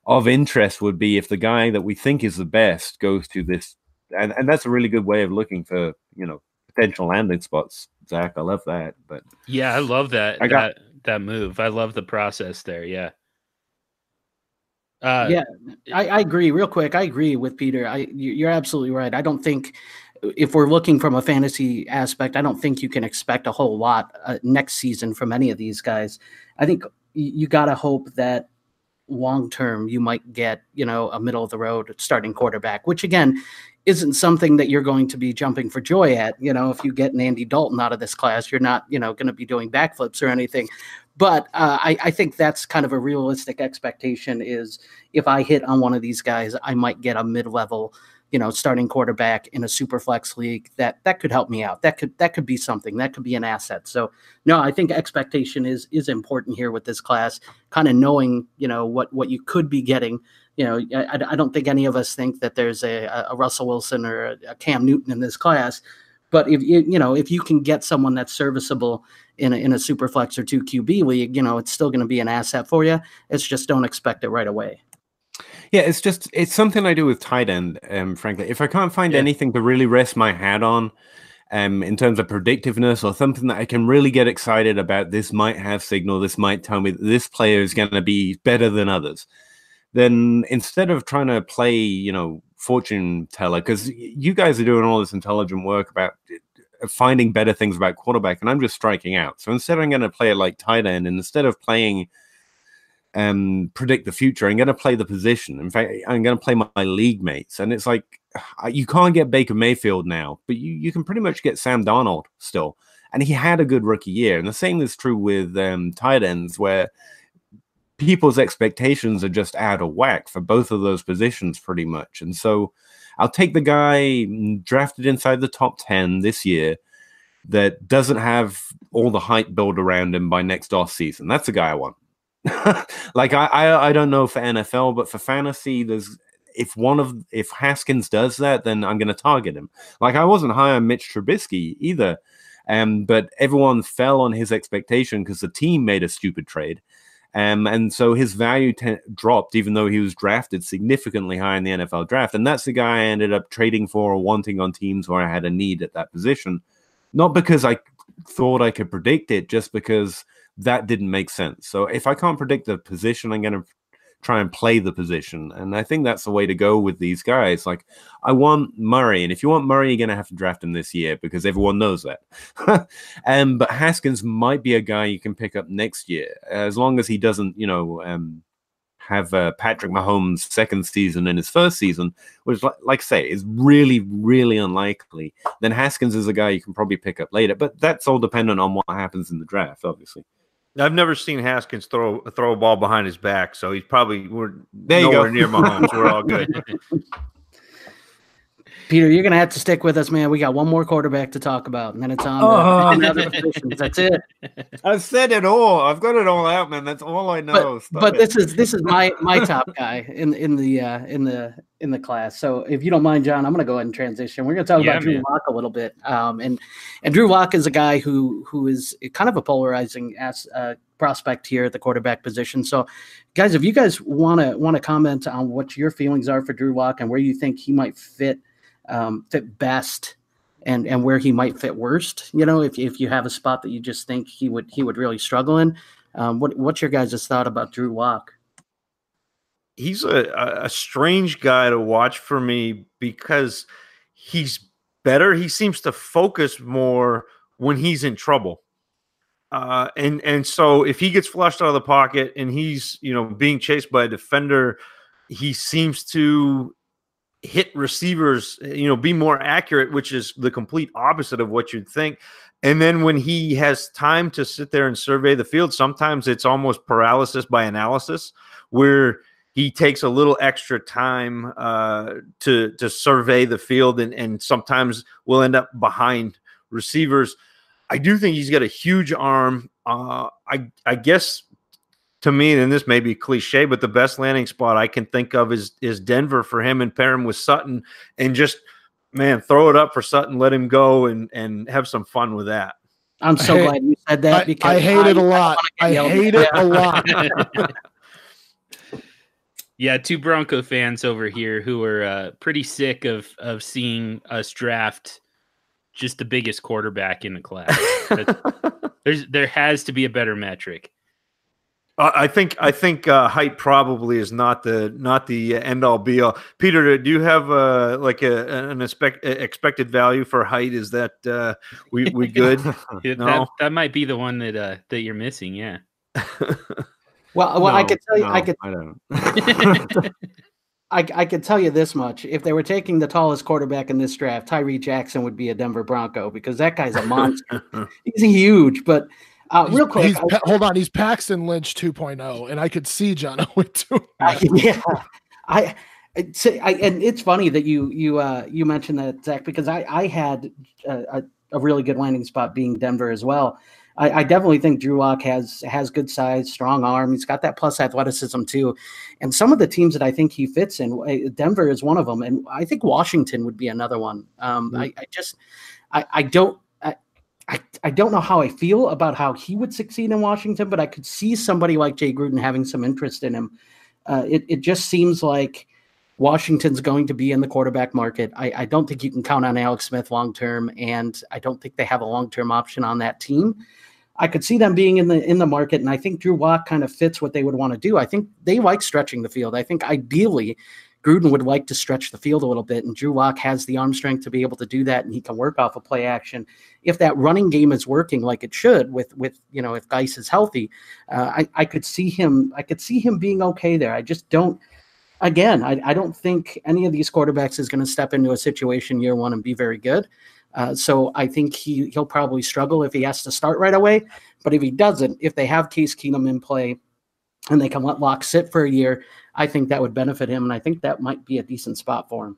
of interest would be if the guy that we think is the best goes to this and and that's a really good way of looking for you know potential landing spots. Zac, I love that. But Yeah, I love that I got- that that move. I love the process there. Yeah. Uh, yeah, I, I agree. Real quick, I agree with Peter. I you- you're absolutely right. I don't think if we're looking from a fantasy aspect, I don't think you can expect a whole lot uh, next season from any of these guys. I think you got to hope that long term you might get you know a middle of the road starting quarterback, which again isn't something that you're going to be jumping for joy at. You know, if you get an Andy Dalton out of this class, you're not you know going to be doing backflips or anything. But uh, I, I think that's kind of a realistic expectation. Is if I hit on one of these guys, I might get a mid-level, you know, starting quarterback in a super flex league. That that could help me out. That could that could be something. That could be an asset. So no, I think expectation is is important here with this class. Kind of knowing, you know, what what you could be getting. You know, I, I don't think any of us think that there's a, a Russell Wilson or a, Cam Newton in this class. But if you you know if you can get someone that's serviceable in a, in a super flex or two QB league, you know it's still going to be an asset for you. It's just don't expect it right away. Yeah, it's just it's something I do with tight end. Um, frankly, if I can't find Yeah. anything to really rest my hat on, um, in terms of predictiveness or something that I can really get excited about, this might have signal. This might tell me that this player is going to be better than others. Then instead of trying to play, you know, fortune teller, because you guys are doing all this intelligent work about finding better things about quarterback, and I'm just striking out. So instead, I'm going to play it like tight end, and instead of playing um predict the future i'm going to play the position in fact i'm going to play my, my league mates and it's like you can't get baker mayfield now but you, you can pretty much get sam darnold still and he had a good rookie year and the same is true with um tight ends where people's expectations are just out of whack for both of those positions pretty much. And so i'll take the guy mm, drafted inside the top 10 this year that doesn't have all the hype built around him by next off season. That's the guy i want. Like I, I I don't know for NFL, but for fantasy, there's if one of if Haskins does that, then I'm going to target him. Like I wasn't high on Mitch Trubisky either, um, but everyone fell on his expectation because the team made a stupid trade, um, and so his value te- dropped, even though he was drafted significantly high in the NFL draft. And that's the guy I ended up trading for or wanting on teams where I had a need at that position, not because I thought I could predict it, just because that didn't make sense. So if I can't predict the position, I'm going to try and play the position. And I think that's the way to go with these guys. Like I want Murray, and if you want Murray, you're going to have to draft him this year because everyone knows that. um, but Haskins might be a guy you can pick up next year, as long as he doesn't, you know, um, have uh, Patrick Mahomes' second season in his first season, which, like, like I say, is really, really unlikely. Then Haskins is a guy you can probably pick up later. But that's all dependent on what happens in the draft, obviously. I've never seen Haskins throw throw a ball behind his back, so he's probably we're There you nowhere go. near Mahomes. We're all good. Peter, you're going to have to stick with us, man. We got one more quarterback to talk about, and then it's on Oh. to other positions. That's it. I've said it all. I've got it all out, man. That's all I know. But, but this is this is my my top guy in in the uh, in the in the class. So if you don't mind, John, I'm going to go ahead and transition. We're going to talk Yeah, about Drew man. Lock a little bit. Um, and and Drew Lock is a guy who who is kind of a polarizing as uh, prospect here at the quarterback position. So, guys, if you guys want to want to comment on what your feelings are for Drew Lock and where you think he might fit um, fit best. And, and where he might fit worst, you know, if, if you have a spot that you just think he would he would really struggle in, um, what what's your guys' thought about Drew Lock? he's a- a strange guy to watch for me because he's better. He seems to focus more when he's in trouble. Uh, and and so if he gets flushed out of the pocket and he's you know being chased by a defender, he seems to hit receivers, you know, be more accurate, which is the complete opposite of what you'd think. And then when he has time to sit there and survey the field, sometimes it's almost paralysis by analysis, where he takes a little extra time uh, to to survey the field, and and sometimes will end up behind receivers. I do think he's got a huge arm. Uh, I I guess to me, and this may be cliche, but the best landing spot I can think of is is Denver for him and pair him with Sutton and just man throw it up for Sutton, let him go and and have some fun with that. I'm so hate- glad you said that I, because I hate it a lot. get I hate it a lot. Yeah, two Bronco fans over here who are uh, pretty sick of of seeing us draft just the biggest quarterback in the class. There's there has to be a better metric. Uh, I think I think uh, height probably is not the not the end all be all. Peter, do you have uh, like a an expect, expected value for height? Is that uh, we we good? no? that, that might be the one that uh, that you're missing. Yeah. well, well, no, I could tell you, no, I could. I don't. I, I could tell you this much: if they were taking the tallest quarterback in this draft, Tyree Jackson would be a Denver Bronco because that guy's a monster. he's huge, but uh, real quick, I, hold on, he's Paxton Lynch 2.0, and I could see John Owen too. yeah, I. Say, I, and it's funny that you you uh, you mentioned that Zac because I I had a, a really good landing spot being Denver as well. I, I, definitely think Drew Lock has has good size, strong arm. He's got that plus athleticism too, and some of the teams that I think he fits in, eh, Denver is one of them, and I think Washington would be another one. Um, mm-hmm. I, I, just I, I don't. I, I don't know how I feel about how he would succeed in Washington, but I could see somebody like Jay Gruden having some interest in him. Uh, it, it just seems like Washington's going to be in the quarterback market. I, I don't think you can count on Alex Smith long term, and I don't think they have a long term option on that team. I could see them being in the in the market, and I think Drew Lock kind of fits what they would want to do. I think they like stretching the field. I think ideally, Gruden would like to stretch the field a little bit, and Drew Lock has the arm strength to be able to do that, and he can work off a of play action. If that running game is working like it should, with with you know if Guice is healthy, uh, I I could see him I could see him being okay there. I just don't. Again, I, I don't think any of these quarterbacks is going to step into a situation year one and be very good. Uh, so I think he he'll probably struggle if he has to start right away. But if he doesn't, if they have Case Keenum in play and they can let Lock sit for a year, I think that would benefit him, and I think that might be a decent spot for him.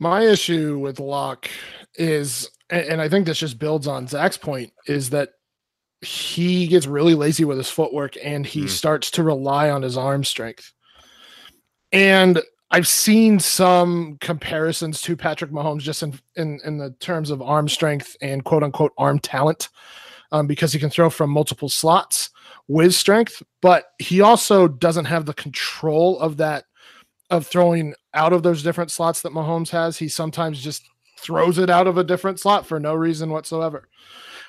My issue with Lock is, and I think this just builds on Zac's point, is that he gets really lazy with his footwork and he mm. starts to rely on his arm strength. And I've seen some comparisons to Patrick Mahomes just in in, in the terms of arm strength and quote unquote arm talent, um, because he can throw from multiple slots with strength, but he also doesn't have the control of that of throwing out of those different slots that Mahomes has. He sometimes just throws it out of a different slot for no reason whatsoever.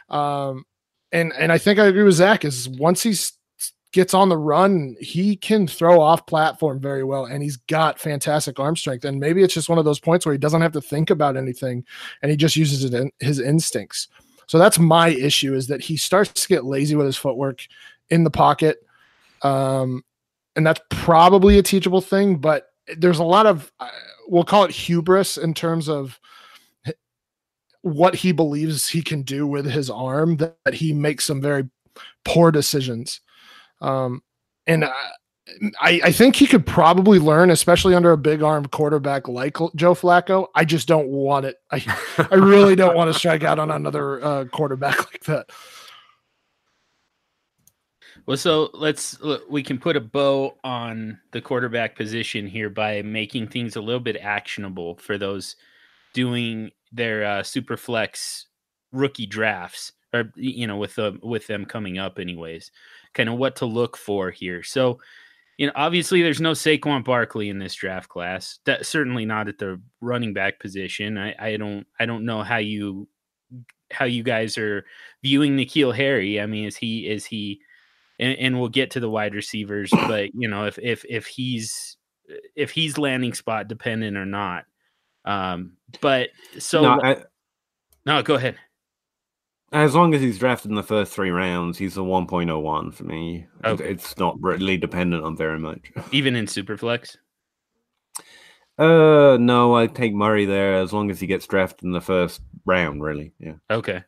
Um, and and I think I agree with Zac. Is once he gets on the run, he can throw off platform very well, and he's got fantastic arm strength. And maybe it's just one of those points where he doesn't have to think about anything, and he just uses it in, his instincts. So that's my issue: is that he starts to get lazy with his footwork in the pocket, um, and that's probably a teachable thing. But there's a lot of uh, we'll call it hubris in terms of what he believes he can do with his arm that, that he makes some very poor decisions um, and I, I, think he could probably learn, especially under a big armed quarterback like Joe Flacco. I just don't want it. I, I really don't want to strike out on another uh, quarterback like that. Well, so let's we can put a bow on the quarterback position here by making things a little bit actionable for those doing their uh, super flex rookie drafts, or you know, with the with them coming up, anyways kind of what to look for here. So, you know, obviously there's no Saquon Barkley in this draft class. That certainly not at the running back position. I, I don't I don't know how you how you guys are viewing N'Keal Harry. I mean, is he is he and, and we'll get to the wide receivers, but you know, if if if he's if he's landing spot dependent or not. Um, but so no, I, no go ahead. As long as he's drafted in the first three rounds, he's a 1.01 for me. Okay. It's not really dependent on very much. Even in Superflex? Uh, no, I take Murray there as long as he gets drafted in the first round. Really, yeah. Okay.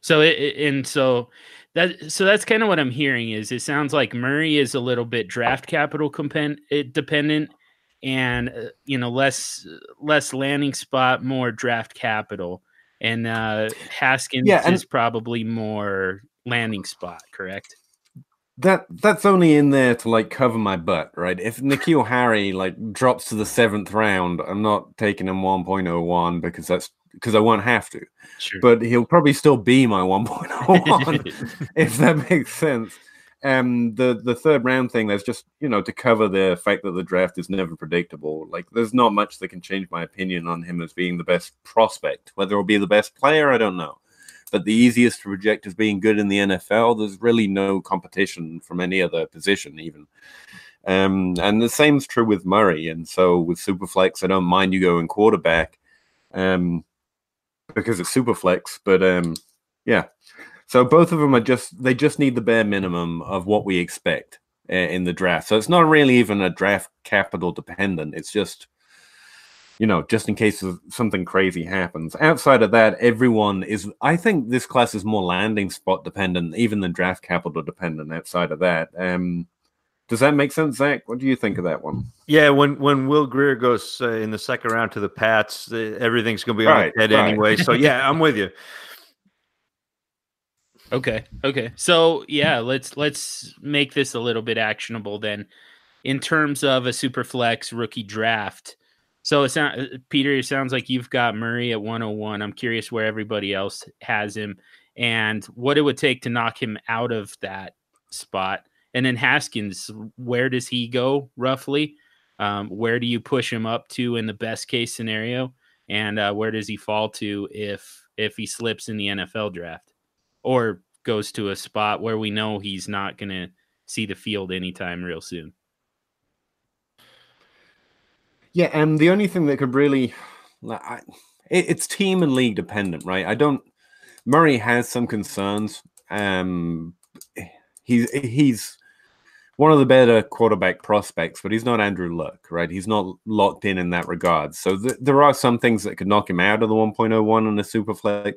So it, and so that so that's kind of what I'm hearing is it sounds like Murray is a little bit draft capital compen- eh, dependent, and uh, you know less less landing spot, more draft capital and uh, Haskins yeah, and is probably more landing spot, correct? That that's only in there to like cover my butt, right? If N'Keal Harry like drops to the seventh round, I'm not taking him 1.01 because that's because I won't have to. Sure. But he'll probably still be my 1.01 if that makes sense. um, the the third round thing, there's just you know to cover the fact that the draft is never predictable. Like, there's not much that can change my opinion on him as being the best prospect. Whether he'll be the best player, I don't know. But the easiest to project as being good in the NFL, there's really no competition from any other position, even. Um, and the same's true with Murray. And so with Superflex, I don't mind you going quarterback um, because it's Superflex. But um, yeah, so both of them are just they just need the bare minimum of what we expect uh, in the draft. So it's not really even a draft capital dependent. It's just you know, just in case something crazy happens. Outside of that, everyone is. I think this class is more landing spot dependent, even than draft capital dependent. Outside of that, um, does that make sense, Zac? What do you think of that one? Yeah, when when Will Grier goes uh, in the second round to the Pats, uh, everything's going to be on right, head right. anyway. So yeah, I'm with you. Okay. Okay. So yeah, let's let's make this a little bit actionable then. In terms of a super flex rookie draft. So it's not Peter, it sounds like you've got Murray at 101. I'm curious where everybody else has him and what it would take to knock him out of that spot. And then Haskins, where does he go roughly? Um, where do you push him up to in the best case scenario? And uh, where does he fall to if if he slips in the NFL draft? or goes to a spot where we know he's not going to see the field anytime real soon. Yeah, and the only thing that could really, I, it's team and league dependent, right? I don't. Murray has some concerns. Um, he's he's one of the better quarterback prospects, but he's not Andrew Luck, right? He's not locked in in that regard. So th- there are some things that could knock him out of the 1.01 on the Superflex.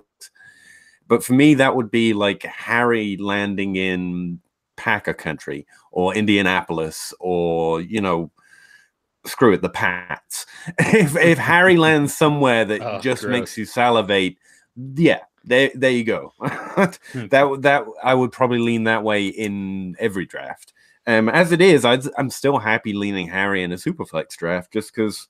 But for me, that would be like Harry landing in Packer country or Indianapolis or, you know, screw it, the Pats. if, if Harry lands somewhere that oh, just gross. makes you salivate, yeah, there, there you go. Hmm. that that I would probably lean that way in every draft. Um, as it is, i am still happy leaning Harry in a superflex draft just because,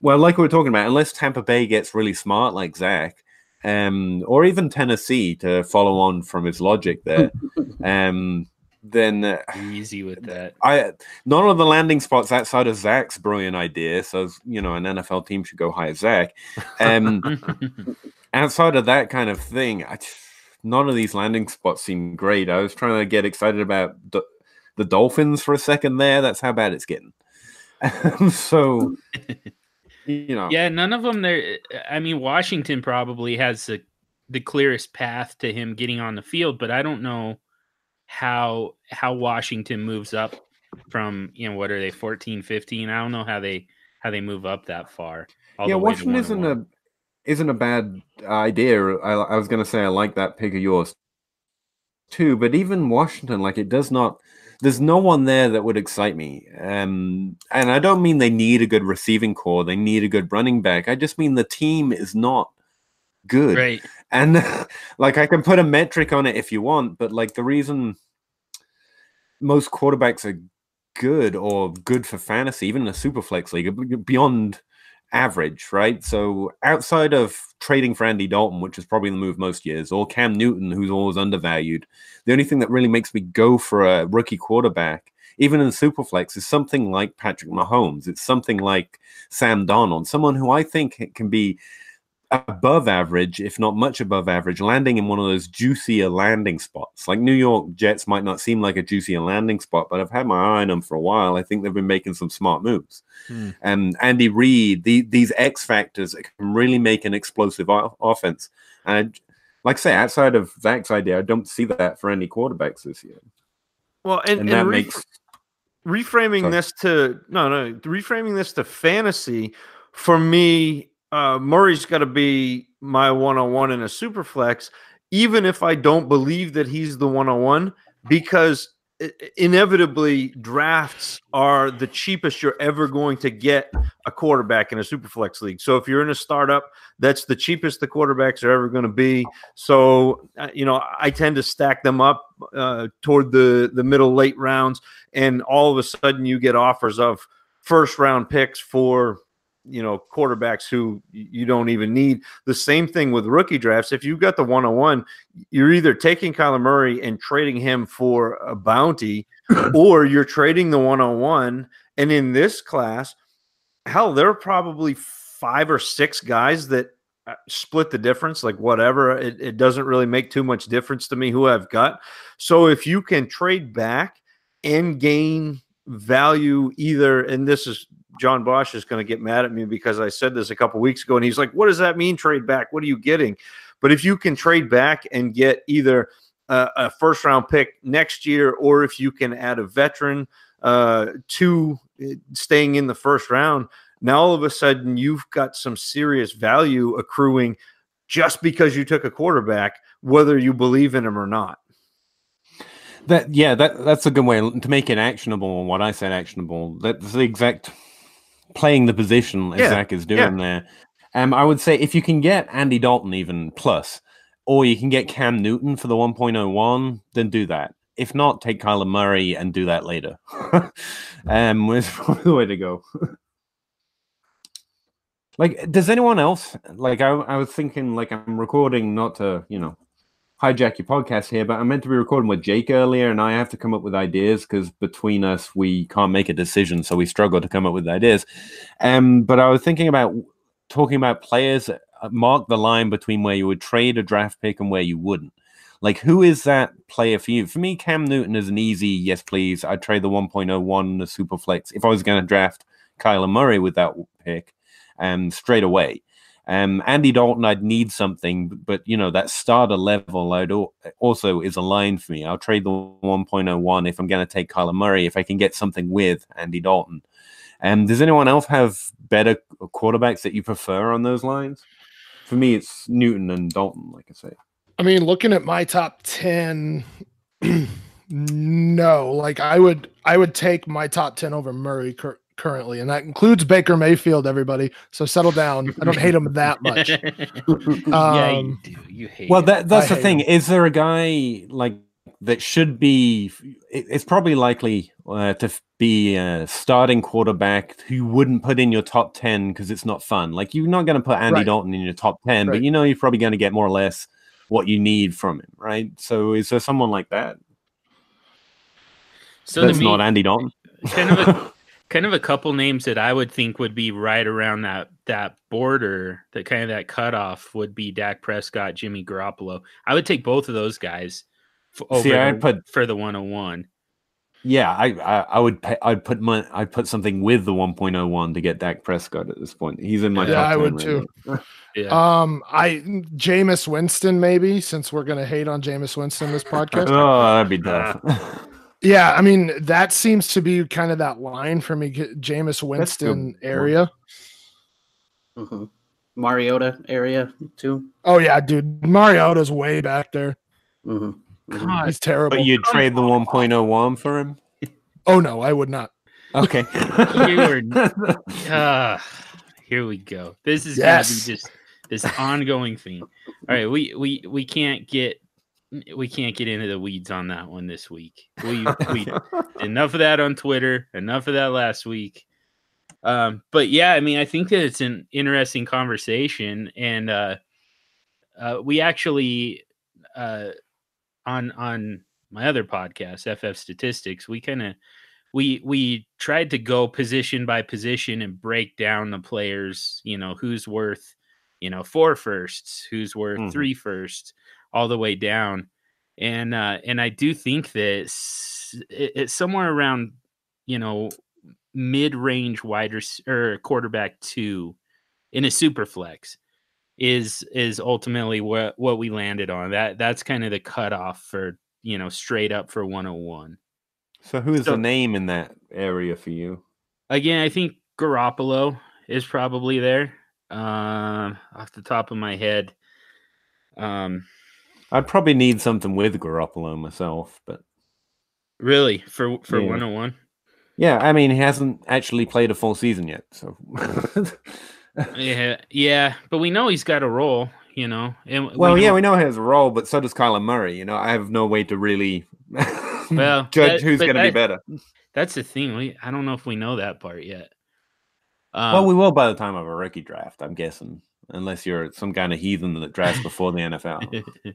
well, like we were talking about, unless Tampa Bay gets really smart like Zac, um, or even Tennessee to follow on from his logic there, um, then uh, easy with that. I none of the landing spots outside of Zac's brilliant idea. So you know, an NFL team should go hire Zac. Um, outside of that kind of thing, I, none of these landing spots seem great. I was trying to get excited about the, the Dolphins for a second there. That's how bad it's getting. so you know. Yeah, none of them. There. I mean, Washington probably has the the clearest path to him getting on the field, but I don't know how how Washington moves up from you know what are they 14 15 i don't know how they how they move up that far yeah washington isn't a isn't a bad idea i, I was going to say i like that pick of yours too but even washington like it does not there's no one there that would excite me. Um, and I don't mean they need a good receiving core, they need a good running back. I just mean the team is not good. Right. And like I can put a metric on it if you want, but like the reason most quarterbacks are good or good for fantasy, even in a super flex league, beyond average, right? So outside of trading for Andy Dalton, which is probably the move most years, or Cam Newton, who's always undervalued, the only thing that really makes me go for a rookie quarterback, even in Superflex, is something like Patrick Mahomes. It's something like Sam Darnold, someone who I think can be above average, if not much above average, landing in one of those juicier landing spots. Like New York Jets might not seem like a juicier landing spot, but I've had my eye on them for a while. I think they've been making some smart moves. Hmm. And Andy Reid, the, these X factors can really make an explosive o- offense. And like I say, outside of Zac's idea, I don't see that for any quarterbacks this year. Well, and, and, and that re- makes reframing Sorry. this to no, no, reframing this to fantasy for me uh, Murray's got to be my one on one in a super flex, even if I don't believe that he's the one on one, because inevitably drafts are the cheapest you're ever going to get a quarterback in a super flex league. So if you're in a startup, that's the cheapest the quarterbacks are ever going to be. So uh, you know, I tend to stack them up uh, toward the the middle late rounds, and all of a sudden you get offers of first round picks for you know quarterbacks who you don't even need. The same thing with rookie drafts. If you've got the 101, you're either taking Kyler Murray and trading him for a bounty, or you're trading the 101. And in this class, hell, there are probably five or six guys that uh, split the difference like whatever it, it doesn't really make too much difference to me who i've got so if you can trade back and gain value either and this is john bosch is going to get mad at me because i said this a couple weeks ago and he's like what does that mean trade back what are you getting but if you can trade back and get either a, a first round pick next year or if you can add a veteran uh, to uh, staying in the first round now all of a sudden you've got some serious value accruing just because you took a quarterback, whether you believe in him or not. That yeah, that that's a good way to make it actionable. What I said actionable. That's the exact playing the position as Yeah, Zac is doing there. Um, I would say if you can get Andy Dalton even plus, or you can get Cam Newton for the 1.01, then do that. If not, take Kyler Murray and do that later. um, is probably the way to go. like, does anyone else like? I, I was thinking, like, I'm recording not to, you know, hijack your podcast here, but I meant to be recording with Jake earlier, and I have to come up with ideas because between us we can't make a decision, so we struggle to come up with ideas. Um, but I was thinking about talking about players uh, mark the line between where you would trade a draft pick and where you wouldn't. Like, who is that player for you? For me, Cam Newton is an easy yes, please. I'd trade the 1.01, the super flex. If I was going to draft Kyler Murray with that pick, um, straight away. Um, Andy Dalton, I'd need something, but you know that starter level, I'd al- also is a line for me. I'll trade the 1.01 if I'm going to take Kyler Murray if I can get something with Andy Dalton. Um, does anyone else have better quarterbacks that you prefer on those lines? For me, it's Newton and Dalton, like I say. I mean, looking at my top 10, no, like I would, I would take my top 10 over Murray cur- currently, and that includes Baker Mayfield, everybody. So settle down. I don't hate him that much. yeah, you Um, do. You hate. Well, that that's I the hate thing. Is there a guy like that should be? it- It's probably likely uh, to be a starting quarterback who wouldn't put in your top ten because it's not fun. Like you're not going to put Andy Right. Dalton in your top ten, but you know you're probably going to get more or less what you need from him, right? So is there someone like that so to that's me, not Andy Dalton? kind of a kind of a couple names that I would think would be right around that that border, that kind of that cutoff would be Dak Prescott, Jimmy Garoppolo. I would take both of those guys f- over See, I'd put for the 101. yeah, I I, I would pay, I'd put my I'd put something with the 1.01 to get Dak Prescott at this point. He's in my Yeah, top I would right too. Yeah. Um, I Jameis Winston, maybe since we're gonna hate on Jameis Winston this podcast. Oh, that'd be tough. Yeah, I mean that seems to be kind of that line for me, J- Jameis Winston one. area. Mhm. Mariota area too. Oh yeah, dude, Mariota's way back there. hmm God, He's terrible. But you'd trade the 1.01 for him? oh no, I would not. Okay. You were- Ah, here we go. This is Yes. gonna be just this ongoing thing. All right, we we we can't get we can't get into the weeds on that one this week. We we enough of that on Twitter. Enough of that last week. Um, but yeah, I mean, I think that it's an interesting conversation, and uh, uh, we actually uh, on on my other podcast, FF Statistics, we kind of we we tried to go position by position and break down the players. You know, who's worth you know four firsts, who's worth Mhm. three firsts, all the way down. And uh, and I do think that it's somewhere around you know mid-range wide rec- or quarterback two in a super flex is is ultimately what what we landed on. That that's kind of the cutoff for you know straight up for 101. So who is So- the name in that area for you? Again, I think Garoppolo is probably there. Um, off the top of my head, um, I'd probably need something with Garoppolo myself, but really for for Yeah. 101. yeah, I mean he hasn't actually played a full season yet, so Yeah, yeah, but we know he's got a role, you know. And well, yeah, know- we know he has a role, but so does Kyler Murray. You know, I have no way to really Well, judge that- who's going to be better. That's the thing. We I don't know if we know that part yet. Um, well, we will by the time of a rookie draft, I'm guessing, unless you're some kind of heathen that drafts before the NFL.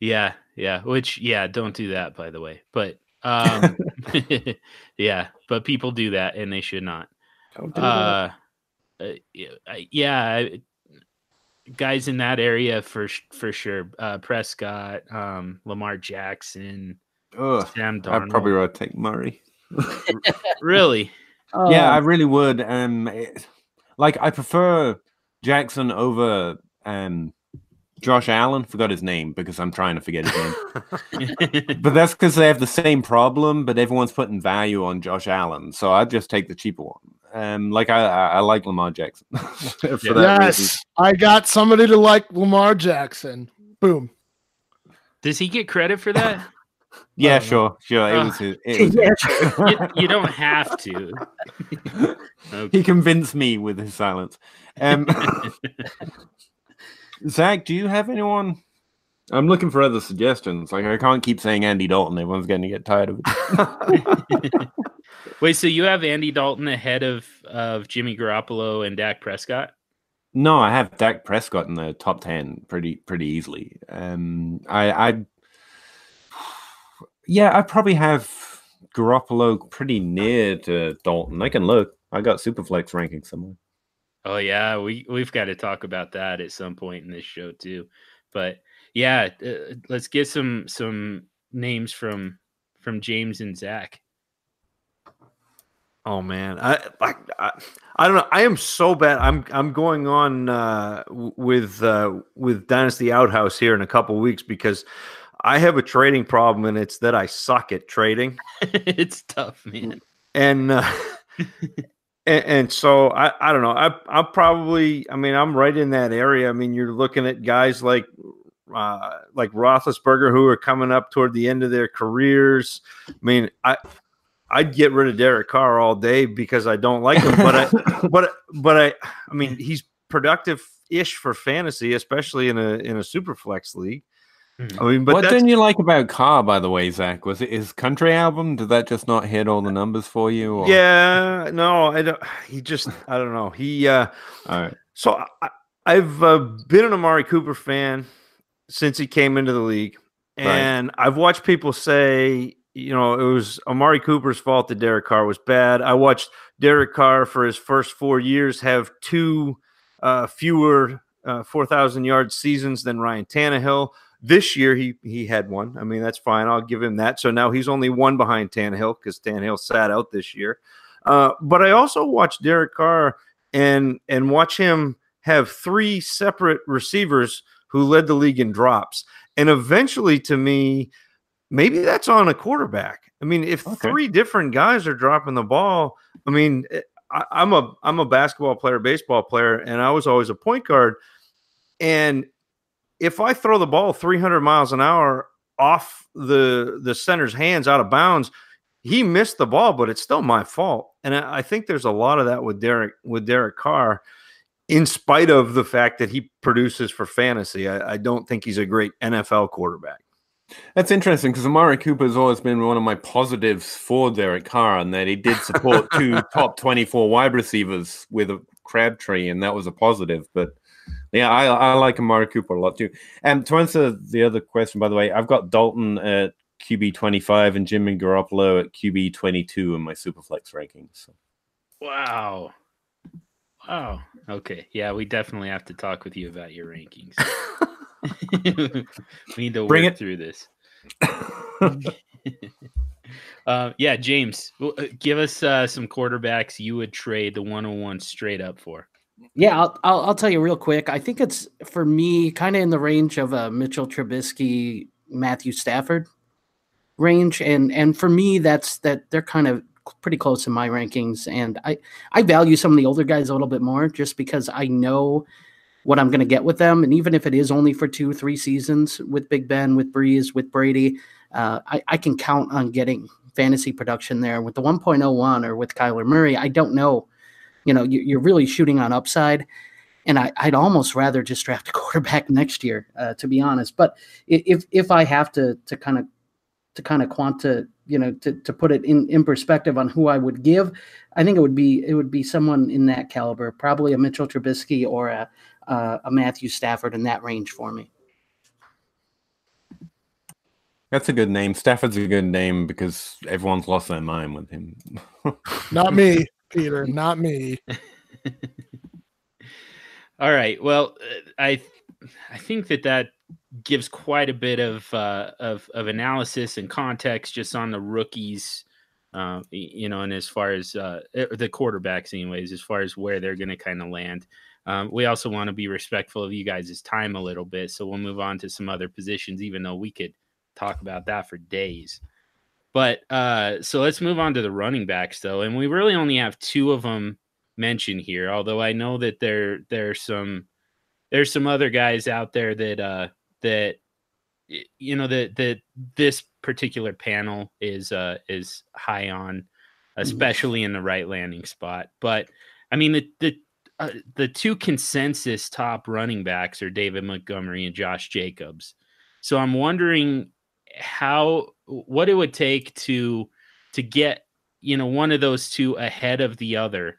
yeah, yeah. Which, yeah, don't do that, by the way. But um, yeah, but people do that, and they should not. Don't do that. Uh, uh, yeah, I- guys in that area for for sure. Uh, Prescott, um, Lamar Jackson, Ugh, Sam I'd probably rather take Murray. really. yeah, I Um, really would. Um, it- like I prefer Jackson over um Josh Allen. Forgot his name because I'm trying to forget his name. but that's because they have the same problem, but everyone's putting value on Josh Allen. So I'd just take the cheaper one. Um, like I, I, I like Lamar Jackson. For Yeah. that yes, reason. I got somebody to like Lamar Jackson. Boom. Does he get credit for that? Yeah, Oh, no. sure, sure. It Uh, was his, it was yeah, his. you, you don't have to. Okay. he convinced me with his silence. Um, Zac, do you have anyone? I'm looking for other suggestions. Like I can't keep saying Andy Dalton. Everyone's going to get tired of it. Wait, so you have Andy Dalton ahead of of Jimmy Garoppolo and Dak Prescott? no, I have Dak Prescott in the top ten pretty pretty easily. Um, I, I, yeah, I probably have Garoppolo pretty near to Dalton. I can look. I got Superflex ranking somewhere. Oh yeah, we we've got to talk about that at some point in this show too. But yeah, uh, let's get some some names from from James and Zac. Oh man, I, I I I don't know. I am so bad. I'm I'm going on uh, with uh, with Dynasty Outhouse here in a couple weeks because I have a trading problem, and it's that I suck at trading. it's tough, man. and uh, and, and so I, I don't know. I I'm probably I mean I'm right in that area. I mean you're looking at guys like uh, like Roethlisberger who are coming up toward the end of their careers. I mean I I'd get rid of Derek Carr all day because I don't like him, but I but but I I mean he's productive ish for fantasy, especially in a in a super flex league. I mean, but what that's, didn't you like about Carr, by the way, Zac? Was it his country album? Did that just not hit all the numbers for you? Or? yeah, no, I don't. He just I don't know. He uh All right. So I, I've uh, been an Amari Cooper fan since he came into the league, Right. and I've watched people say, you know, it was Amari Cooper's fault that Derek Carr was bad. I watched Derek Carr for his first four years have two uh, fewer uh, four thousand yard seasons than Ryan Tannehill. This year he he had one. I mean that's fine. I'll give him that. So now he's only one behind Tannehill because Tannehill sat out this year. Uh, but I also watched Derek Carr and and watch him have three separate receivers who led the league in drops. And eventually, to me, maybe that's on a quarterback. I mean, if Okay. three different guys are dropping the ball, I mean, eh, I, I'm a I'm a basketball player, baseball player, and I was always a point guard. And if I throw the ball 300 miles an hour off the the center's hands out of bounds, he missed the ball, but it's still my fault. And I, I think there's a lot of that with Derek with Derek Carr, in spite of the fact that he produces for fantasy. I, I don't think he's a great NFL quarterback. That's interesting because Amari Cooper has always been one of my positives for Derek Carr, and that he did support two top 24 wide receivers with a Crabtree, and that was a positive. But yeah, I, I like Amari Cooper a lot too. And to answer the other question, by the way, I've got Dalton at QB 25 and Jimmy Garoppolo at QB 22 in my Superflex rankings. So. Wow. Wow. Okay. Yeah, we definitely have to talk with you about your rankings. we need to Bring work it. through this. uh, yeah, James, uh, give us uh, some quarterbacks you would trade the 101 straight up for. Yeah, I'll, I'll I'll tell you real quick. I think it's for me kind of in the range of a Mitchell Trubisky, Matthew Stafford range, and and for me that's that they're kind of pretty close in my rankings. And I I value some of the older guys a little bit more just because I know what I'm going to get with them, and even if it is only for two three seasons with Big Ben, with Brees, with Brady, uh, I I can count on getting fantasy production there with the 1.01 or with Kyler Murray. I don't know you know you- you're really shooting on upside and I, i'd almost rather just draft a quarterback next year uh, to be honest but if if i have to to kind of to kind of quanta you know, to, to put it in, in perspective on who I would give, I think it would be it would be someone in that caliber, probably a Mitchell Trubisky or a uh, a Matthew Stafford in that range for me. That's a good name. Stafford's a good name because everyone's lost their mind with him. Not me, Peter. Not me. All right. Well, uh, I I think that that gives quite a bit of uh, of of analysis and context just on the rookies, uh, you know, and as far as uh, eh, the quarterbacks, anyways, as far as where they're going to kind of land. Um, we also want to be respectful of you guys' time a little bit, so we'll move on to some other positions, even though we could talk about that for days. But uh, so let's move on to the running backs, though, and we really only have two of them mentioned here. Although I know that there there's some there's some other guys out there that uh, that you know that that this particular panel is uh, is high on, mm-hmm. especially in the right landing spot. But I mean the the uh, the two consensus top running backs are David Montgomery and Josh Jacobs. So I'm wondering how what it would take to to get you know one of those two ahead of the other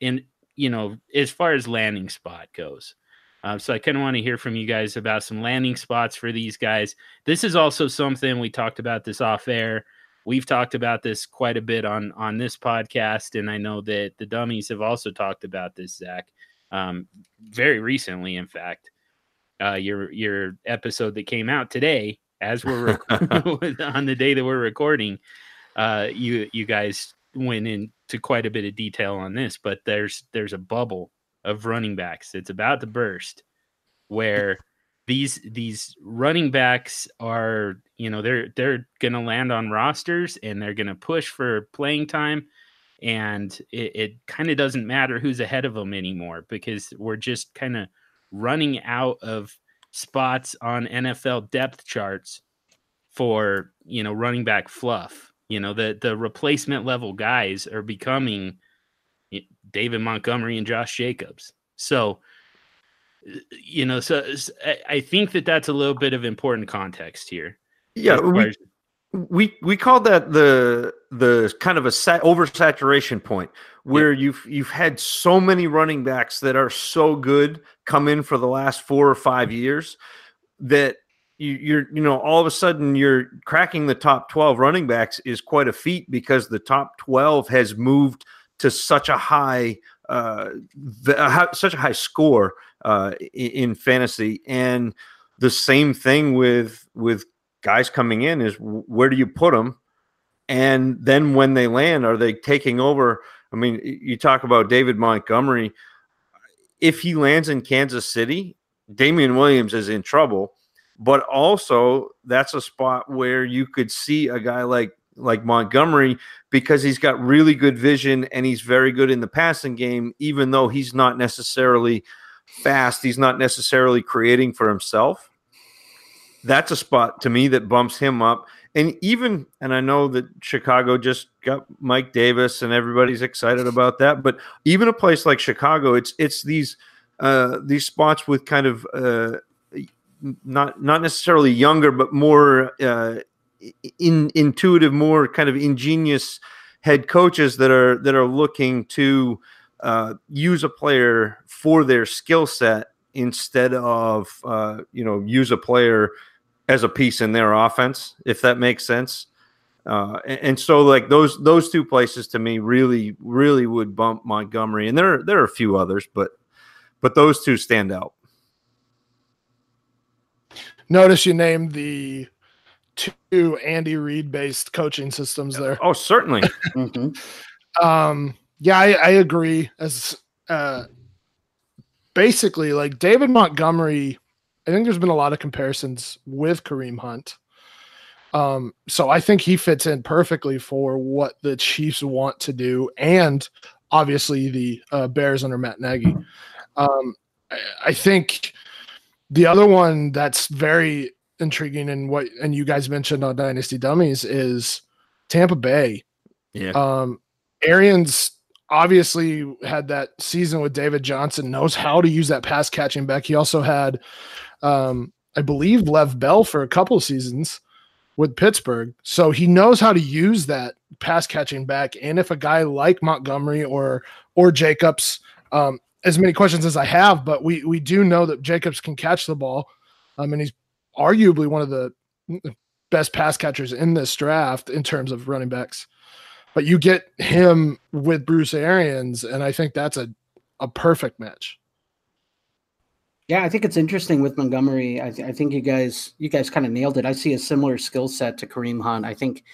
and you know as far as landing spot goes. Um, so i kind of want to hear from you guys about some landing spots for these guys. This is also something we talked about this off air. We've talked about this quite a bit on on this podcast and i know that the dummies have also talked about this zac um, very recently in fact. Uh, your your episode that came out today as we're rec- on the day that we're recording, uh, you you guys went into quite a bit of detail on this, but there's there's a bubble of running backs. It's about to burst, where these these running backs are you know they're they're going to land on rosters and they're going to push for playing time and it, it kind of doesn't matter who's ahead of them anymore because we're just kind of running out of spots on NFL depth charts for, you know, running back fluff. You know, the the replacement level guys are becoming David Montgomery and Josh Jacobs. So, you know, so I think that that's a little bit of important context here. Yeah, we, we we call that the the kind of a sat, oversaturation point where yeah. you've you've had so many running backs that are so good come in for the last four or five years that you, you're you know all of a sudden you're cracking the top 12 running backs is quite a feat because the top 12 has moved to such a high uh, the, uh, such a high score uh, in, in fantasy and the same thing with with guys coming in is where do you put them and then when they land are they taking over? I mean you talk about david montgomery. If he lands in kansas city Damien williams is in trouble. But also that's a spot where you could see a guy like like montgomery because he's got really good vision and he's very good in the passing game even though he's not necessarily fast. He's not necessarily creating for himself that's a spot to me that bumps him up. And even, and I know that Chicago just got Mike Davis, and everybody's excited about that. But even a place like Chicago, it's it's these uh, these spots with kind of uh, not not necessarily younger, but more uh, in, intuitive, more kind of ingenious head coaches that are that are looking to uh, use a player for their skill set instead of uh, you know use a player as a piece in their offense, if that makes sense. Uh, and, and, so like those those two places to me really really would bump Montgomery, and there there are a few others, but but those two stand out. Notice you named the two Andy Reid based coaching systems there. Oh, certainly. mm-hmm. Um, yeah, I, I agree. As uh, basically like David Montgomery I think there's been a lot of comparisons with Kareem Hunt. Um, so I think he fits in perfectly for what the Chiefs want to do, and obviously the uh, Bears under Matt Nagy. Um, I, I think the other one that's very intriguing and what and you guys mentioned on Dynasty Dummies is Tampa Bay. Yeah. Um, Arians obviously had that season with David Johnson, knows how to use that pass catching back. He also had um, I believe Lev Bell for a couple seasons. with Pittsburgh. So he knows how to use that pass catching back. And if a guy like Montgomery or or Jacobs, um, as many questions as I have, but we we do know that Jacobs can catch the ball. I mean, he's arguably one of the best pass catchers in this draft in terms of running backs. But you get him with Bruce Arians, and I think that's a, a perfect match. Yeah, I think it's interesting with Montgomery. I, th- I think you guys you guys kind of nailed it. I see a similar skill set to Kareem Hunt. I think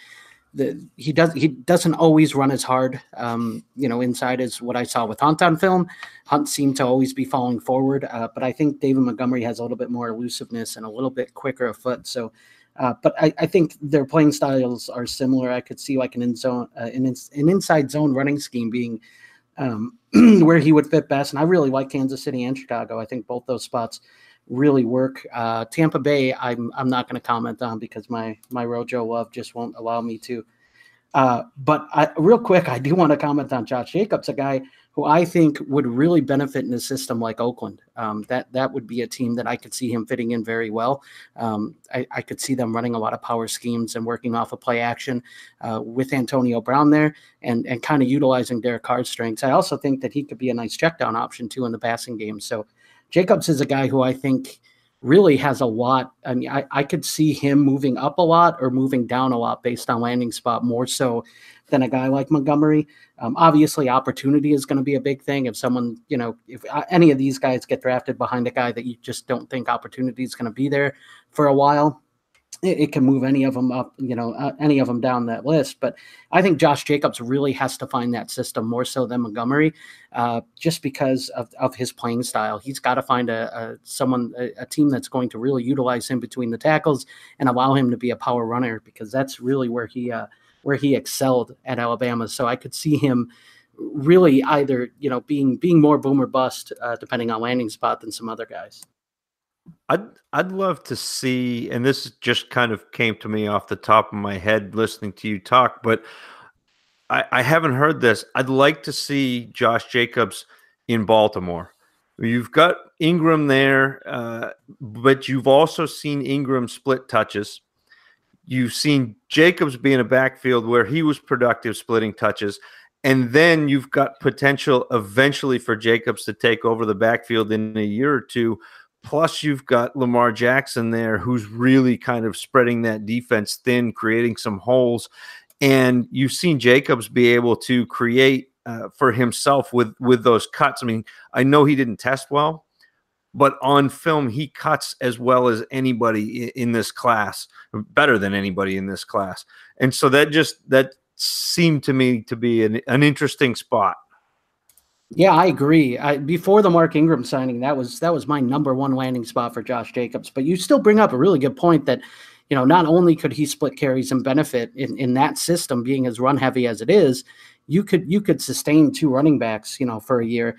that he does he doesn't always run as hard. Um, you know, inside is what I saw with Hunt on film. Hunt seemed to always be falling forward, uh, but I think David Montgomery has a little bit more elusiveness and a little bit quicker of foot. So uh, but I, I, think their playing styles are similar. I could see like an in zone, uh, an, an inside zone running scheme being um, where he would fit best. And I really like Kansas City and Chicago. I think both those spots really work. Uh, Tampa Bay, I'm I'm not going to comment on because my my Rojo love just won't allow me to. Uh, but I, real quick, I do want to comment on Josh Jacobs, a guy who I think would really benefit in a system like Oakland. Um, that that would be a team that I could see him fitting in very well. Um, I, I, could see them running a lot of power schemes and working off of play action uh, with Antonio Brown there, and and kind of utilizing Derek Carr's strengths. I also think that he could be a nice check down option too in the passing game. So Jacobs is a guy who I think really has a lot. I mean, I, I could see him moving up a lot or moving down a lot based on landing spot more so than a guy like Montgomery. Um, obviously, opportunity is going to be a big thing. If someone, you know, if uh, any of these guys get drafted behind a guy that you just don't think opportunity is going to be there for a while, it, it, can move any of them up, you know, uh, any of them down that list. But I think Josh Jacobs really has to find that system more so than Montgomery, uh, just because of, of his playing style. He's got to find a, a someone, a, a team that's going to really utilize him between the tackles and allow him to be a power runner because that's really where he. Uh, where he excelled at Alabama. So I could see him really either you know being being more boom or bust uh, depending on landing spot than some other guys. I'd I'd love to see, and this just kind of came to me off the top of my head listening to you talk, but I, I haven't heard this. I'd like to see Josh Jacobs in Baltimore. You've got Ingram there, uh, but you've also seen Ingram split touches. You've seen Jacobs be in a backfield where he was productive splitting touches. And then you've got potential eventually for Jacobs to take over the backfield in a year or two. Plus, you've got Lamar Jackson there who's really kind of spreading that defense thin, creating some holes. And you've seen Jacobs be able to create uh, for himself with with those cuts. I mean, I know he didn't test well, but on film he cuts as well as anybody in this class better than anybody in this class. And so that just that seemed to me to be an, an interesting spot. Yeah i agree. I, before the mark ingram signing that was that was my number one landing spot for josh jacobs. But you still bring up a really good point that you know not only could he split carries and benefit in, in that system being as run heavy as it is you could you could sustain two running backs you know for a year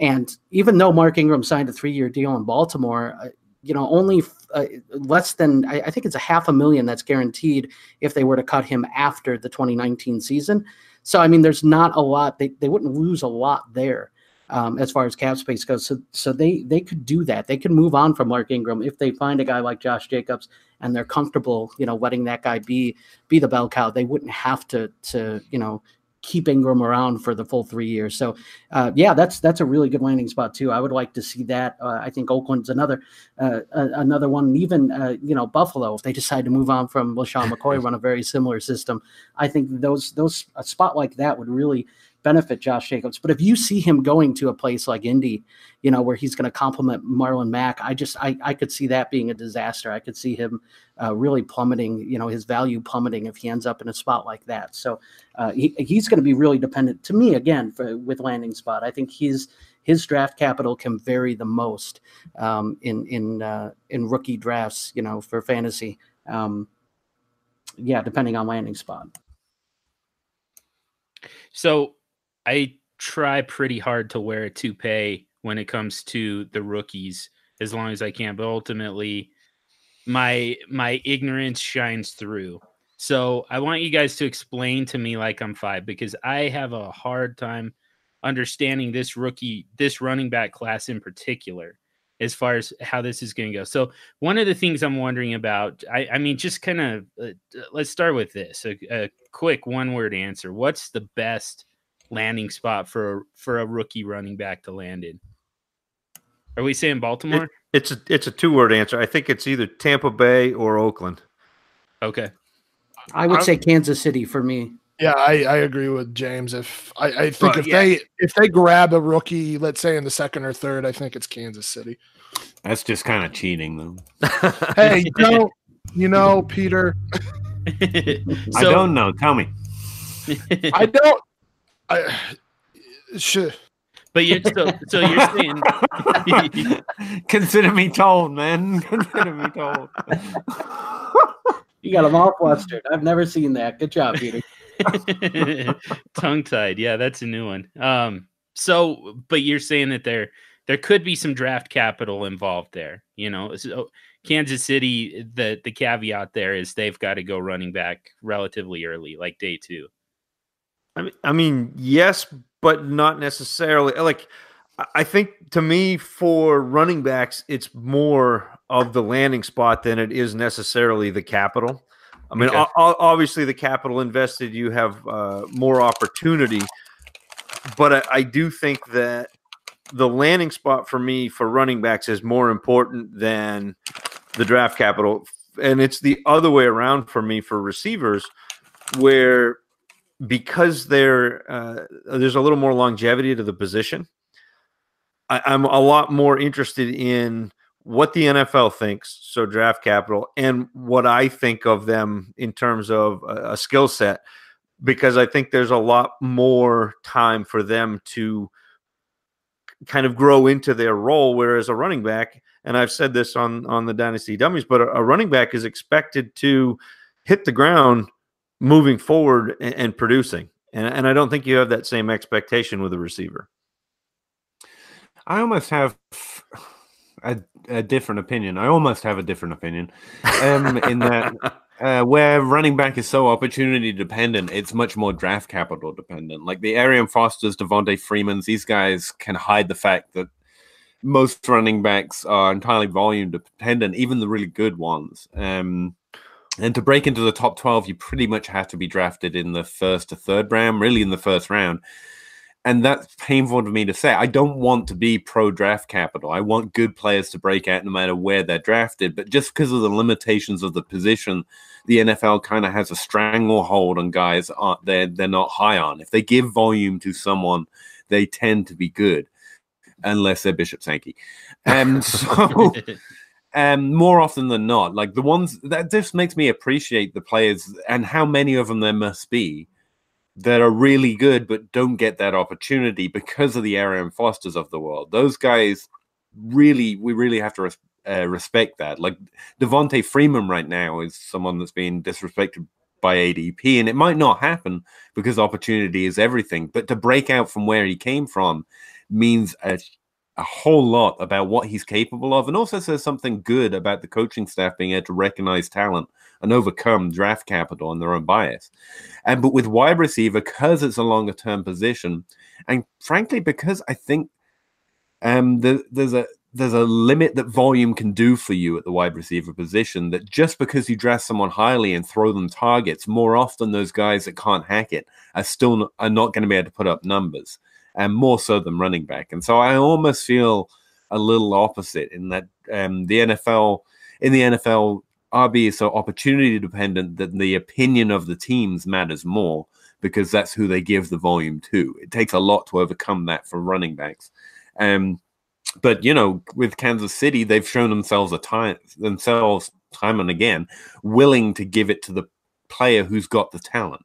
and even though Mark Ingram signed a three year deal in Baltimore, uh, you know, only uh, less than, I, I, think it's a half a million that's guaranteed if they were to cut him after the 2019 season. So, I mean, there's not a lot, they, they wouldn't lose a lot there. Um, as far as cap space goes, so so they they could do that. They could move on from Mark Ingram if they find a guy like Josh Jacobs and they're comfortable, you know, letting that guy be be the bell cow. They wouldn't have to to you know keep Ingram around for the full three years. So, uh, yeah, that's that's a really good landing spot too. I would like to see that. Uh, I think Oakland's another uh, another one. Even uh, you know Buffalo, if they decide to move on from LeSean McCoy, run a very similar system. I think those those a spot like that would really benefit Josh Jacobs. But if you see him going to a place like Indy, you know, where he's going to complement Marlon Mack, I just I, I could see that being a disaster. I could see him uh, really plummeting, you know, his value plummeting if he ends up in a spot like that. So uh, he, he's going to be really dependent to me again for, with landing spot. I think he's his draft capital can vary the most um, in in uh, in rookie drafts, you know, for fantasy. Um, yeah, depending on landing spot. So I try pretty hard to wear a toupee when it comes to the rookies as long as I can, but ultimately my my ignorance shines through. So I want you guys to explain to me like I'm five because I have a hard time understanding this rookie, this running back class in particular. As far as how this is going to go. So one of the things I'm wondering about, I, I mean, just kind of uh, let's start with this a, a quick one word answer. What's the best landing spot for for a rookie running back to land in? Are we saying Baltimore? It, it's a it's a two word answer. I think it's either Tampa Bay or Oakland. Okay. I would I'm- say Kansas City for me. Yeah, I, I agree with James. If I, I think Well, if yeah. they if they grab a rookie, let's say in the second or third, I think it's Kansas City. That's just kind of cheating, though. Hey, you know, you know, Peter, I don't know. Tell me. I don't. I should. but you're so so you're saying Consider me told, man. Consider me told. You got them all flustered. I've never seen that. Good job, Peter. tongue tied. Yeah, that's a new one. Um, so but you're saying that there there could be some draft capital involved there. You know, so Kansas City, the the caveat there is they've got to go running back relatively early, like day two. I mean, I mean, yes, but not necessarily. Like, I- I think to me, for running backs, it's more of the landing spot than it is necessarily the capital. I mean, Okay. o- obviously, the capital invested, you have uh, more opportunity, but I, I do think that the landing spot for me for running backs is more important than the draft capital, and it's the other way around for me for receivers, where because there uh, there's a little more longevity to the position. I, I'm a lot more interested in what the NFL thinks, so draft capital, and what I think of them in terms of a, a skill set, because I think there's a lot more time for them to kind of grow into their role. Whereas a running back, and I've said this on on the Dynasty Dummies, but a, a running back is expected to hit the ground moving forward and, and producing. And, and I don't think you have that same expectation with a receiver. I almost have a, a different opinion. I almost have a different opinion. Um, in that, uh, where running back is so opportunity dependent, it's much more draft capital dependent. Like the Arian Fosters, Devonta Freemans, these guys can hide the fact that most running backs are entirely volume dependent, even the really good ones. Um, and to break into the top 12, you pretty much have to be drafted in the first to third round, really in the first round. And that's painful to me to say. I don't want to be pro draft capital. I want good players to break out no matter where they're drafted. But just because of the limitations of the position, the NFL kind of has a stranglehold on guys uh, they're, they're not high on. If they give volume to someone, they tend to be good, unless they're Bishop Sankey. And so um more often than not like the ones that just makes me appreciate the players and how many of them there must be that are really good but don't get that opportunity because of the Arian Fosters of the world. Those guys really, we really have to res- uh, respect that. Like Devonta Freeman right now is someone that's being disrespected by ADP, and it might not happen because opportunity is everything. But to break out from where he came from means a, a whole lot about what he's capable of, and also says something good about the coaching staff being able to recognize talent and overcome draft capital and their own bias. And but with wide receiver, because it's a longer term position, and frankly, because I think um the, there's a there's a limit that volume can do for you at the wide receiver position. That just because you draft someone highly and throw them targets, more often those guys that can't hack it are still are not going to be able to put up numbers, and more so than running back. And so I almost feel a little opposite in that um, the NFL in the NFL RB is so opportunity dependent that the opinion of the teams matters more because that's who they give the volume to. It takes a lot to overcome that for running backs. Um, but you know, with Kansas City, they've shown themselves a time themselves time and again willing to give it to the player who's got the talent.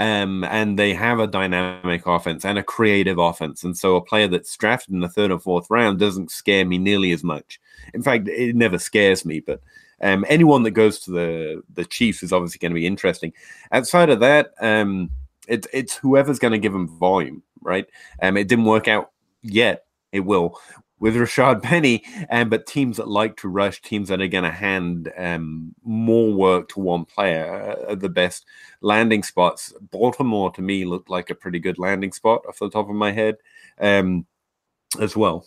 Um, and they have a dynamic offense and a creative offense. And so a player that's drafted in the third or fourth round doesn't scare me nearly as much. In fact, it never scares me, but um, anyone that goes to the the Chiefs is obviously going to be interesting. Outside of that, um, it's it's whoever's going to give them volume, right? Um, it didn't work out yet. It will with Rashad Penny, um, but teams that like to rush, teams that are going to hand um, more work to one player, uh, are the best landing spots. Baltimore to me looked like a pretty good landing spot off the top of my head, um, as well.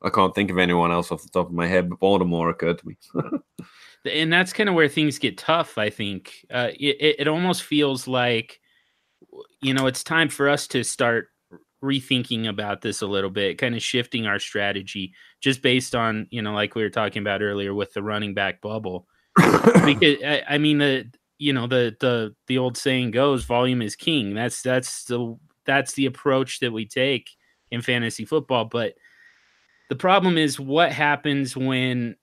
I can't think of anyone else off the top of my head, but Baltimore occurred to me. and that's kind of where things get tough. I think uh, it, it almost feels like, you know, it's time for us to start rethinking about this a little bit, kind of shifting our strategy just based on, you know, like we were talking about earlier with the running back bubble. because I, I mean the you know the the the old saying goes volume is king. That's that's the that's the approach that we take in fantasy football, but the problem is what happens when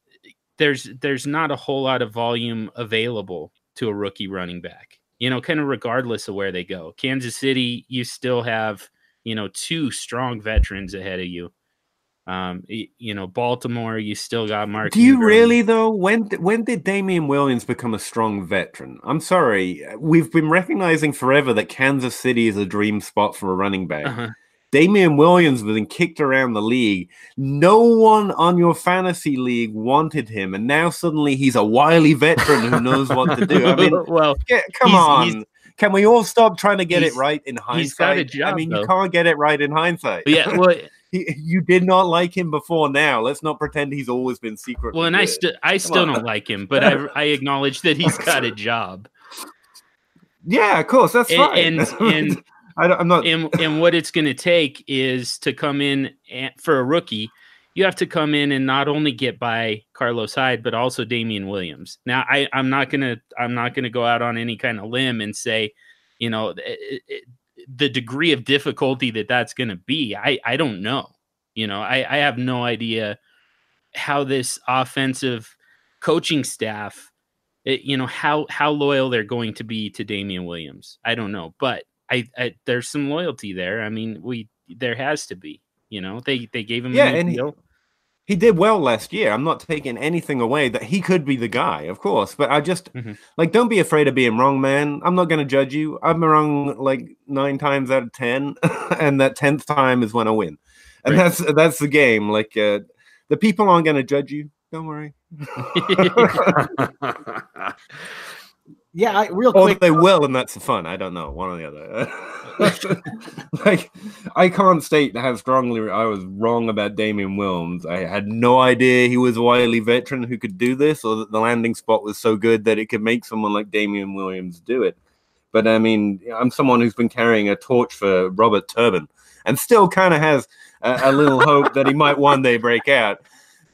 there's there's not a whole lot of volume available to a rookie running back. You know, kind of regardless of where they go. Kansas City, you still have you know two strong veterans ahead of you. Um, you know, Baltimore, you still got Mark. Do you Ingram. really though? When when did Damien Williams become a strong veteran? I'm sorry, we've been recognizing forever that Kansas City is a dream spot for a running back. Uh-huh. Damien Williams was kicked around the league. No one on your fantasy league wanted him, and now suddenly he's a wily veteran who knows what to do. I mean, well, yeah, come he's, on. He's, Can we all stop trying to get it right in hindsight? He's job, I mean, though. you can't get it right in hindsight. yeah, well, he, you did not like him before. Now let's not pretend he's always been secret. Well, and good. I still, I still don't like him, but I, I acknowledge that he's got a job. Yeah, of course, that's and, right. And and I am not. And, and what it's going to take is to come in and, for a rookie. You have to come in and not only get by Carlos Hyde, but also Damien Williams. Now, I, I'm not gonna I'm not gonna go out on any kind of limb and say, you know, it, it, the degree of difficulty that that's going to be. I I don't know. You know, I I have no idea how this offensive coaching staff, it, you know, how how loyal they're going to be to Damien Williams. I don't know, but I, I, there's some loyalty there. I mean, we there has to be. You know, they they gave him yeah, and he, he, did well last year. I'm not taking anything away that he could be the guy, of course. But I just mm-hmm. like don't be afraid of being wrong, man. I'm not going to judge you. I'm wrong like nine times out of ten, and that tenth time is when I win, and right. that's that's the game. Like uh, the people aren't going to judge you. Don't worry. Yeah, I, real or quick. they will, and that's the fun. I don't know, one or the other. like, I can't state how strongly I was wrong about Damien Williams. I had no idea he was a wily veteran who could do this, or that the landing spot was so good that it could make someone like Damien Williams do it. But I mean, I'm someone who's been carrying a torch for Robert Turbin, and still kind of has a, a little hope that he might one day break out,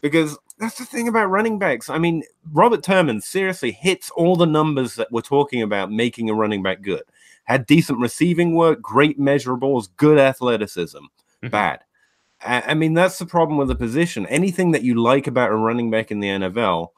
because that's the thing about running backs. I mean, Robert Turbin seriously hits all the numbers that we're talking about making a running back good. Had decent receiving work, great measurables, good athleticism. Mm-hmm. Bad. I mean, that's the problem with the position. Anything that you like about a running back in the NFL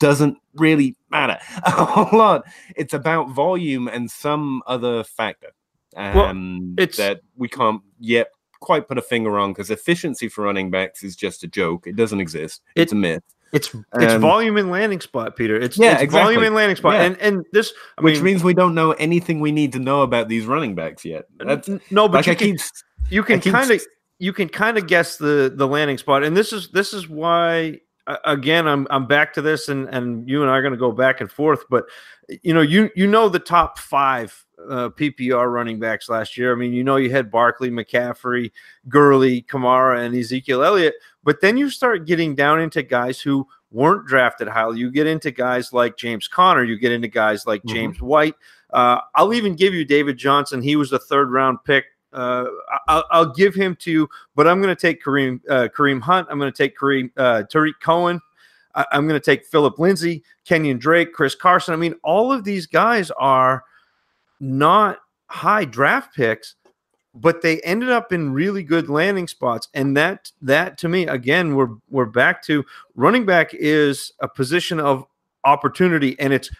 doesn't really matter a whole lot. It's about volume and some other factor um, well, it's, that we can't yet quite put a finger on because efficiency for running backs is just a joke. It doesn't exist. It's a myth. It's it's um, volume and landing spot, Peter. It's yeah, it's exactly. volume and landing spot, yeah. and and this, I which mean, means we don't know anything we need to know about these running backs yet. That's, no, but like you, can, you can kind of you can kind of guess the the landing spot, and this is this is why again I'm I'm back to this, and and you and I are going to go back and forth, but you know you you know the top five uh, PPR running backs last year. I mean, you know, you had Barkley, McCaffrey, Gurley, Kamara, and Ezekiel Elliott, but then you start getting down into guys who weren't drafted highly. You get into guys like James Conner, you get into guys like mm-hmm. James White. Uh, I'll even give you David Johnson. He was a third round pick. Uh, I'll, I'll, give him to you, but I'm going to take Kareem uh, Kareem Hunt. I'm going to take Kareem uh, Tarik Cohen. I, I'm going to take Phillip Lindsay, Kenyan Drake, Chris Carson. I mean, all of these guys are not high draft picks, but they ended up in really good landing spots. And that that to me, again, we're we're back to running back is a position of opportunity and it's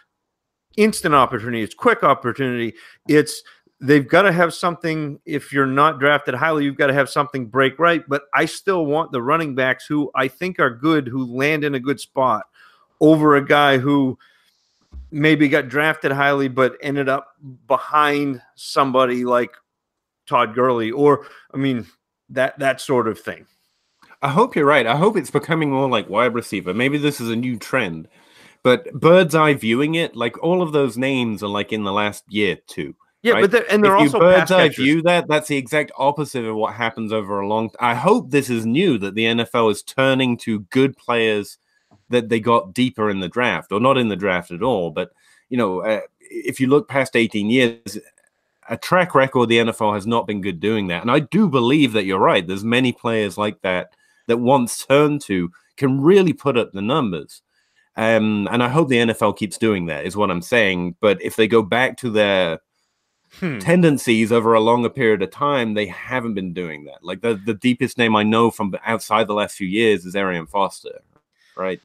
instant opportunity, it's quick opportunity. It's they've got to have something if you're not drafted highly you've got to have something break right but i still want the running backs who i think are good who land in a good spot over a guy who maybe got drafted highly but ended up behind somebody like Todd Gurley or I mean that that sort of thing. I hope you're right. I hope it's becoming more like wide receiver. Maybe this is a new trend. But bird's eye viewing it, like all of those names are like in the last year too. Yeah, right? but they're, and they're if you also bird's pass eye view that, that's the exact opposite of what happens over a long. I hope this is new that the NFL is turning to good players that they got deeper in the draft, or not in the draft at all. But you know, uh, if you look past 18 years, a track record, the NFL has not been good doing that. And I do believe that you're right. There's many players like that that once turned to can really put up the numbers. Um, and I hope the NFL keeps doing that, is what I'm saying. But if they go back to their Hmm. tendencies over a longer period of time, they haven't been doing that. Like the, the deepest name I know from outside the last few years is Arian Foster, right?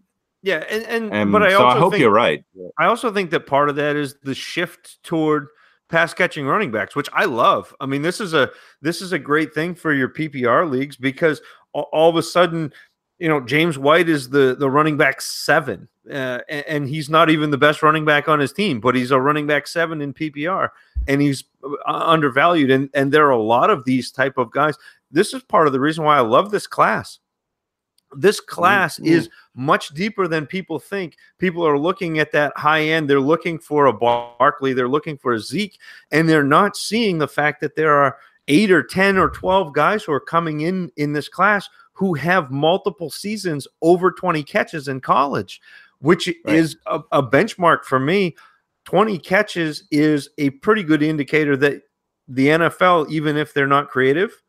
Yeah, and, and Um, but I so also I hope think, you're right. I also think that part of that is the shift toward pass catching running backs, which I love. I mean, this is a this is a great thing for your PPR leagues because all, all of a sudden, you know, James White is the the running back seven, uh, and, and he's not even the best running back on his team, but he's a running back seven in PPR, and he's uh, undervalued. And and there are a lot of these type of guys. This is part of the reason why I love this class. This class mm. is much deeper than people think. People are looking at that high end. They're looking for a Barkley. They're looking for a Zeke, and they're not seeing the fact that there are eight or ten or twelve guys who are coming in in this class who have multiple seasons over twenty catches in college, which Right. is a, a benchmark for me. Twenty catches is a pretty good indicator that the NFL, even if they're not creative,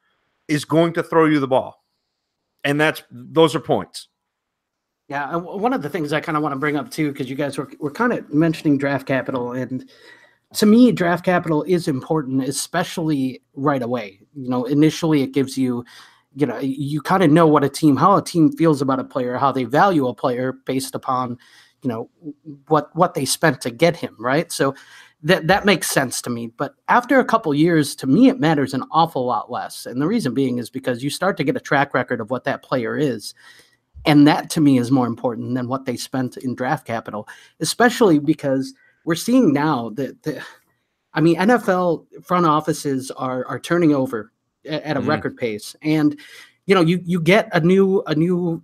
is going to throw you the ball, and that's those are points. Yeah, one of the things I kind of want to bring up too, because you guys were were kind of mentioning draft capital, and to me, draft capital is important, especially right away. You know, initially it gives you, you know, you kind of know what a team, how a team feels about a player, how they value a player based upon, you know, what what they spent to get him, right? So that that makes sense to me. But after a couple years, to me, it matters an awful lot less, and the reason being is because you start to get a track record of what that player is. And that to me is more important than what they spent in draft capital, especially because we're seeing now that the, I mean, NFL front offices are are turning over at, at a Mhm. record pace, and you know, you you get a new a new,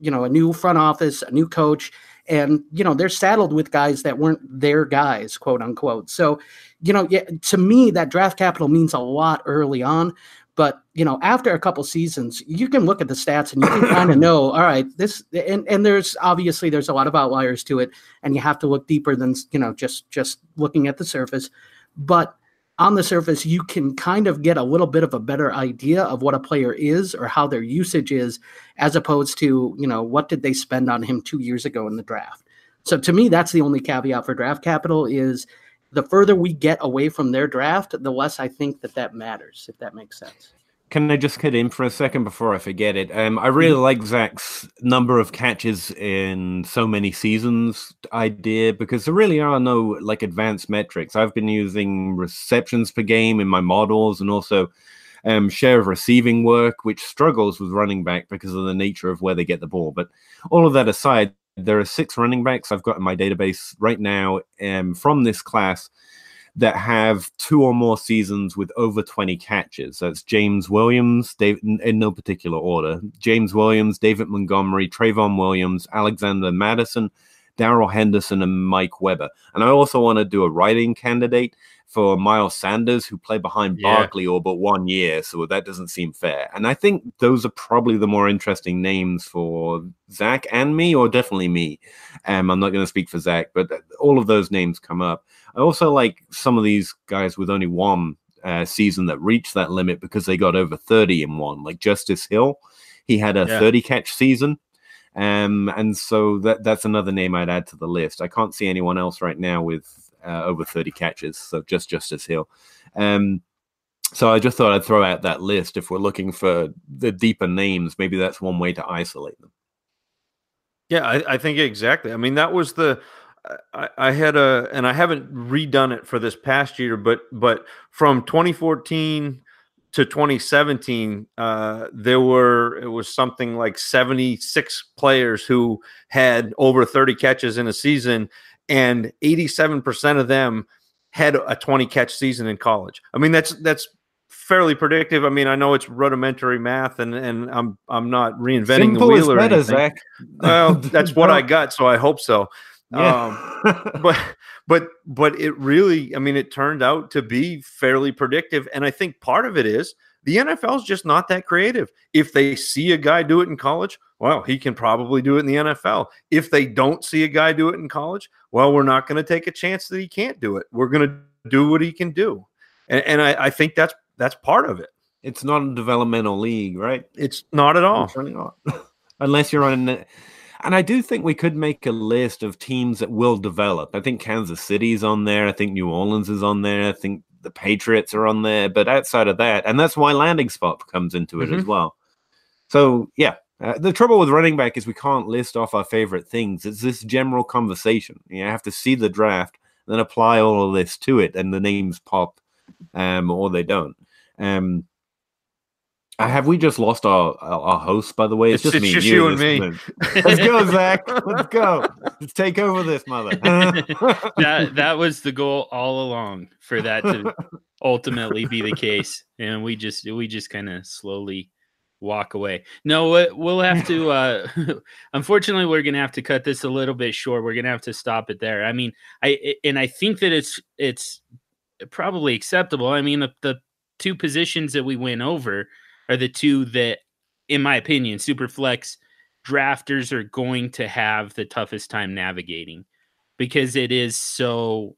you know, a new front office, a new coach, and you know they're saddled with guys that weren't their guys, quote unquote. So, you know, yeah, to me that draft capital means a lot early on. But you know, after a couple seasons, you can look at the stats and you can kind of know, all right, this and and there's obviously there's a lot of outliers to it, and you have to look deeper than you know just just looking at the surface. But on the surface, you can kind of get a little bit of a better idea of what a player is or how their usage is, as opposed to you know what did they spend on him two years ago in the draft. So to me, that's the only caveat for draft capital is the further we get away from their draft, the less I think that that matters. If that makes sense. Can I just cut in for a second before I forget it? Um, I really like Zach's number of catches in so many seasons idea because there really are no like advanced metrics. I've been using receptions per game in my models and also um, share of receiving work, which struggles with running back because of the nature of where they get the ball. But all of that aside, there are six running backs I've got in my database right now um, from this class that have two or more seasons with over 20 catches. That's James Williams, David, in no particular order. James Williams, David Montgomery, Trayveon Williams, Alexander Mattison, Darrell Henderson, and Mike Weber. And I also want to do a writing candidate for Miles Sanders, who played behind Yeah. Barkley all but one year. So that doesn't seem fair. And I think those are probably the more interesting names for Zach and me, or definitely me. Um, I'm not going to speak for Zach, but all of those names come up. I also like some of these guys with only one uh, season that reached that limit because they got over 30 in one, like Justice Hill. He had a Yeah. 30 catch season. Um, and so that that's another name I'd add to the list. I can't see anyone else right now with uh, over 30 catches, so just Justice Hill. Um, so I just thought I'd throw out that list. If we're looking for the deeper names, maybe that's one way to isolate them. Yeah, I, I think exactly. I mean, that was the I, I had a and I haven't redone it for this past year, but but from 2014 to 2017, uh, there were it was something like 76 players who had over 30 catches in a season, and 87% of them had a 20 catch season in college. I mean, that's that's fairly predictive. I mean, I know it's rudimentary math, and and I'm I'm not reinventing the wheel or better, anything Zach. well, that's what I got, so I hope so. Yeah. Um, but but but it really, I mean, it turned out to be fairly predictive, and I think part of it is the NFL is just not that creative. If they see a guy do it in college, well, he can probably do it in the NFL. If they don't see a guy do it in college, well, we're not going to take a chance that he can't do it. We're going to do what he can do, and, and I, I think that's that's part of it. it's not a developmental league, right? It's not at all. It's really not. Unless you're on and I do think we could make a list of teams that will develop. I think Kansas City's on there. I think New Orleans is on there. I think the Patriots are on there. But outside of that, and that's why landing spot comes into it as well. So yeah, uh, the trouble with running back is we can't list off our favorite things. It's this general conversation. You have to see the draft, then apply all of this to it, and the names pop, um, or they don't. Um, have we just lost our our, our host? By the way, It's- it's just you and me. minute. Let's go, Zach. Let's go. Let's take over this mother. that that was the goal all along for that to ultimately be the case and we just we just kind of slowly walk away no we- we'll have to uh unfortunately we're gonna have to cut this a little bit short we're gonna have to stop it there i mean i I- and i think that it's it's probably acceptable i mean the, the two positions that we went over are the two that in my opinion superflex drafters are going to have the toughest time navigating because it is so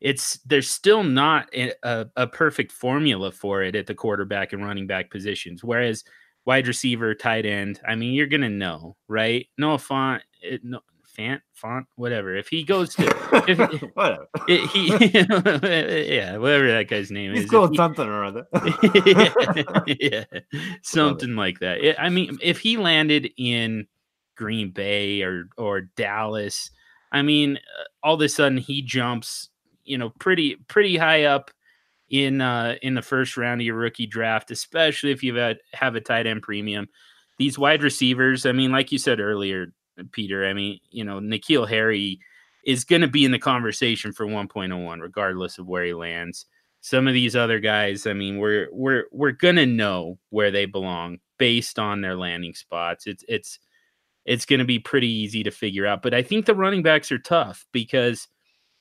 it's there's still not a, a, perfect formula for it at the quarterback and running back positions whereas wide receiver tight end i mean you're gonna know right? Eh, no font it, fant font whatever if he goes to if, Whatever. it, he yeah whatever that guy's name He's is if called he- something or other. yeah, something like that. I- I mean, if he landed in Green Bay or or Dallas, I mean, uh, all of a sudden he jumps, you know, pretty pretty high up in uh in the first round of your rookie draft, especially if you have have a tight end premium. These wide receivers, I mean, like you said earlier, Peter, I mean, you know, N'Keal Harry is going to be in the conversation for 1.01 regardless of where he lands. Some of these other guys i mean we're we're we're gonna know where they belong based on their landing spots. It's it's it's gonna be pretty easy to figure out but i think the running backs are tough because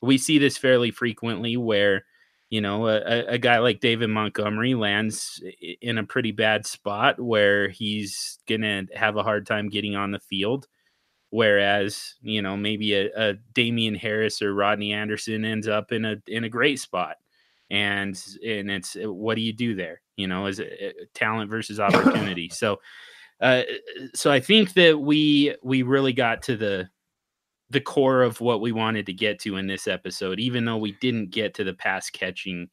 we see this fairly frequently where you know a, a- a guy like david montgomery lands in a pretty bad spot where he's gonna have a hard time getting on the field whereas you know maybe a, a Damien Harris or Rodney Anderson ends up in a in a great spot and and it's uh, what do you do there you know is it uh, talent versus opportunity so uh so i think that we we really got to the the core of what we wanted to get to in this episode even though we didn't get to the pass catching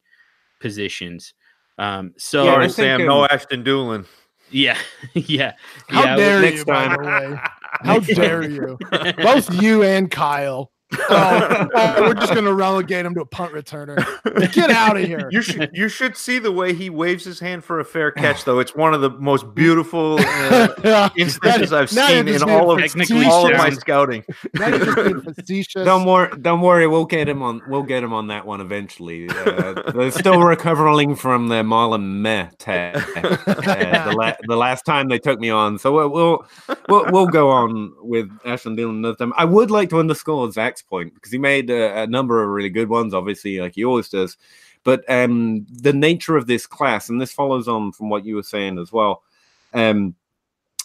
positions um so Yeah, Sorry, Sam. no Ashton Dulin. yeah yeah How yeah, dare next you, by time. How dare you? Both you and Kyle. Oh, oh, we're just gonna relegate him to a punt returner. Get out of here. You should you should see the way he waves his hand for a fair catch, though. It's one of the most beautiful uh, instances I've seen in all of Technically all of my scouting. Now you're just being facetious. Don't worry, don't worry. We'll get him on. We'll get him on that one eventually. Uh, they're still recovering from their Marlon Meh test. Uh, the, la- the last time they took me on, so we'll we'll we'll, we'll go on with Ashton Dulin another time. I would like to underscore Point because he made a, a number of really good ones, obviously, like he always does. But um, the nature of this class, and this follows on from what you were saying as well, um,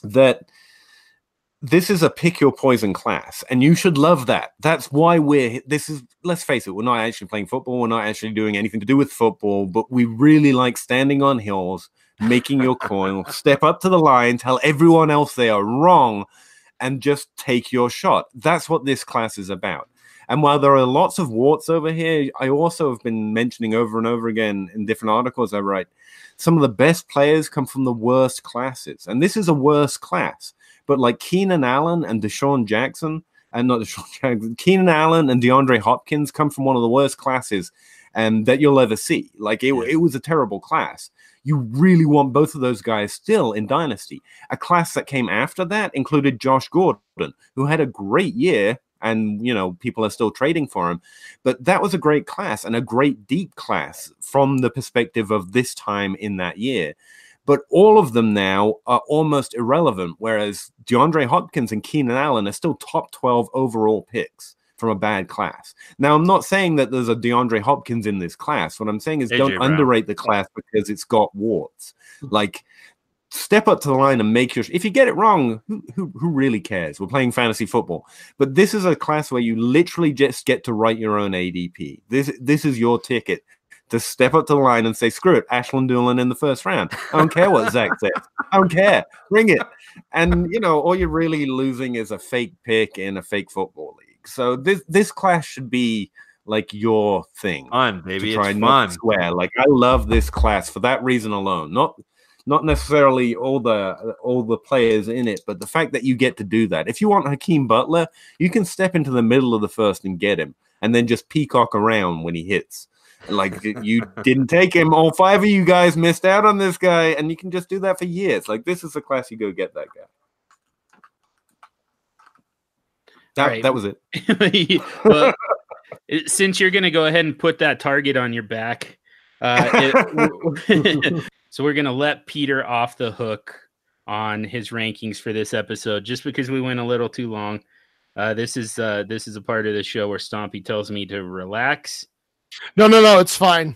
that this is a pick your poison class and you should love that that's why we're this is let's face it we're not actually playing football we're not actually doing anything to do with football but we really like standing on hills making your coin step up to the line tell everyone else they are wrong and just take your shot. That's what this class is about. And while there are lots of warts over here i also have been mentioning over and over again in different articles i write some of the best players come from the worst classes. And this is a worse class. But like Keenan Allen and DeSean Jackson, and not DeSean Jackson, Keenan Allen and DeAndre Hopkins come from one of the worst classes um, that you'll ever see. Like it, it was a terrible class. You really want both of those guys still in Dynasty. A class that came after that included Josh Gordon, who had a great year, and you know people are still trading for him. But that was a great class and a great deep class from the perspective of this time in that year but all of them now are almost irrelevant. Whereas DeAndre Hopkins and Keenan Allen are still top 12 overall picks. From a bad class. Now, I'm not saying that there's a DeAndre Hopkins in this class. What I'm saying is AJ don't Brown. underrate the class because it's got warts. Like, step up to the line and make your. If you get it wrong, who, who, who really cares? We're playing fantasy football. But this is a class where you literally just get to write your own ADP. This this is your ticket to step up to the line and say, screw it, Ashton Dulin in the first round. I don't care what Zach says. I don't care. Bring it. And you know, all you're really losing is a fake pick in a fake football league. So this this class should be like your thing Fun, baby. try It's not fun. square. Like I love this class for that reason alone. Not not necessarily all the all the players in it, but the fact that you get to do that. If you want Hakeem Butler, you can step into the middle of the first and get him, and then just peacock around when he hits. Like you didn't take him. All five of you guys missed out on this guy, and you can just do that for years. Like this is a class you go get that guy. That, All right. that was it. well, since you're going to go ahead and put that target on your back, uh, it- so we're going to let Peter off the hook on his rankings for this episode, just because we went a little too long. Uh, this is uh, this is a part of the show where Stompy tells me to relax. No, no, no, it's fine.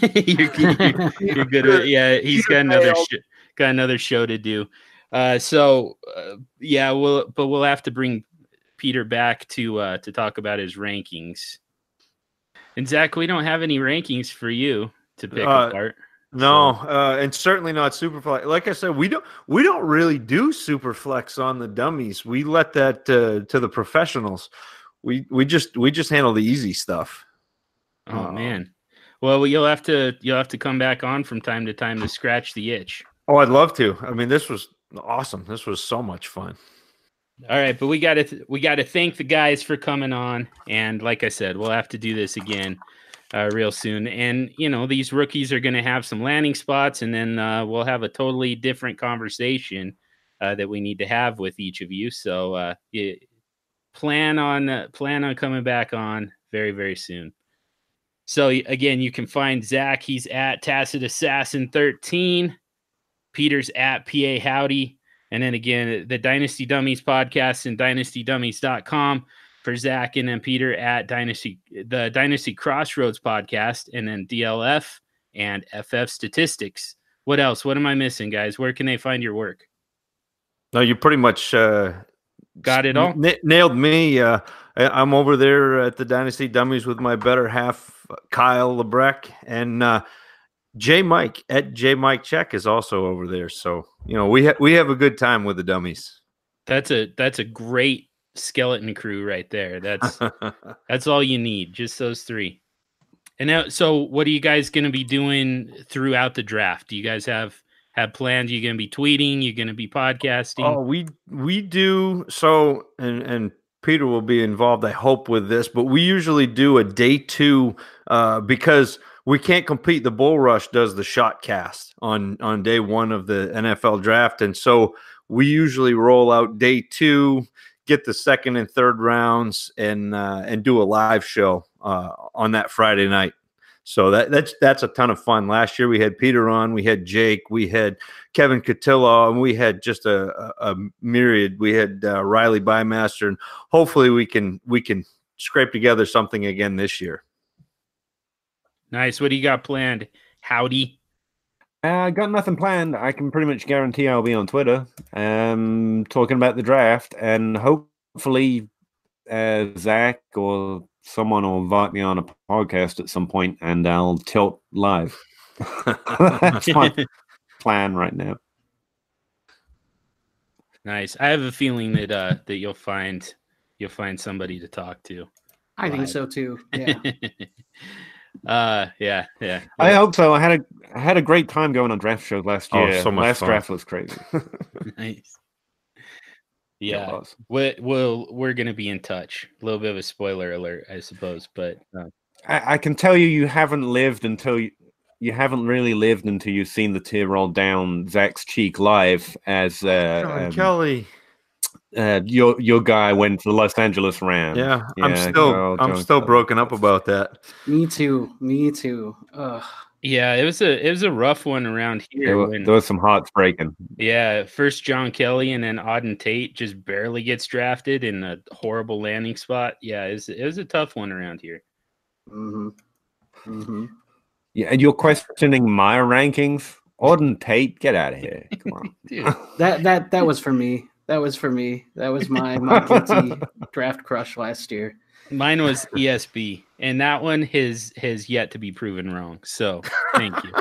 you're, you're, you're good. With, yeah, he's got another sh- got another show to do. Uh, so uh, yeah, we'll but we'll have to bring Peter back to uh, to talk about his rankings. And Zach, we don't have any rankings for you to pick Uh, apart. No, uh, and certainly not Superflex. Like I said, we don't we don't really do Superflex on the dummies. We let that uh, to the professionals. We we just we just handle the easy stuff. Oh man. Well, you'll have to you'll have to come back on from time to time to scratch the itch. Oh, I'd love to. I mean, this was awesome. This was so much fun. All right, but we got to we got to thank the guys for coming on, and like I said, we'll have to do this again uh, real soon. And you know, these rookies are going to have some landing spots, and then uh, we'll have a totally different conversation uh, that we need to have with each of you. So uh, yeah, plan on uh, plan on coming back on very very soon. So again, you can find Zach. He's at Tacit Assassin thirteen. Peter's at PA Howdy. And then again, the Dynasty Dummies podcast and dynastydummies.com for Zach and then Peter at Dynasty, the Dynasty Crossroads podcast, and then DLF and FF Statistics. What else? What am I missing, guys? Where can they find your work? No, you pretty much uh, Got it all? n- nailed me. Uh, I- I'm over there at the Dynasty Dummies with my better half, Kyle Lebrecq, and uh, J Mike at J Mike Check is also over there. So you know we ha- we have a good time with the dummies. That's a that's a great skeleton crew right there. That's that's all you need, just those three. And now, so what are you guys going to be doing throughout the draft? Do you guys have have plans? You're going to be tweeting? You're going to be podcasting? Oh, we we do so, and and Peter will be involved. I hope with this, but we usually do a day two uh, because we can't compete. The Bull Rush does the shot cast on on day one of the NFL draft, and so we usually roll out day two, get the second and third rounds, and uh, and do a live show uh, on that Friday night. So that that's that's a ton of fun. Last year we had Peter on, we had Jake, we had Kevin Cotillo, and we had just a, a, a myriad. We had uh, Riley Bymaster, and hopefully we can we can scrape together something again this year. Nice. What do you got planned? Howdy. I Uh, got nothing planned. I can pretty much guarantee I'll be on Twitter, um, talking about the draft, and hopefully, uh, Zach or someone will invite me on a podcast at some point, and I'll tilt live. That's my plan right now. nice. I have a feeling that uh that you'll find you'll find somebody to talk to. I think so too. Yeah. Uh yeah, yeah. I hope so. I had a I had a great time going on draft shows last Oh, year. so much last fun. draft was crazy. nice. It Yeah. was. we we'll we're gonna be in touch. A little bit of a spoiler alert, I suppose, but uh, I, I can tell you, you haven't lived until you, you haven't really lived until you've seen the tear roll down Zach's cheek live as uh, John um, Kelly, uh, your your guy went to the Los Angeles Rams. yeah, I'm still Carl I'm Jones still Kelly. broken up about that. Me too. Me too. Ugh. Yeah, it was a it was a rough one around here. There, when, there was some hearts breaking. yeah, first John Kelly and then Auden Tate just barely gets drafted in a horrible landing spot. Yeah, it was, it was a tough one around here. Mm-hmm. Mm-hmm. Yeah, and you're questioning my rankings. Auden Tate, get out of here. Come on. Dude, That that that was for me. That was for me. That was my my guilty draft crush last year. mine was ESB, and that one has has yet to be proven wrong. So thank you,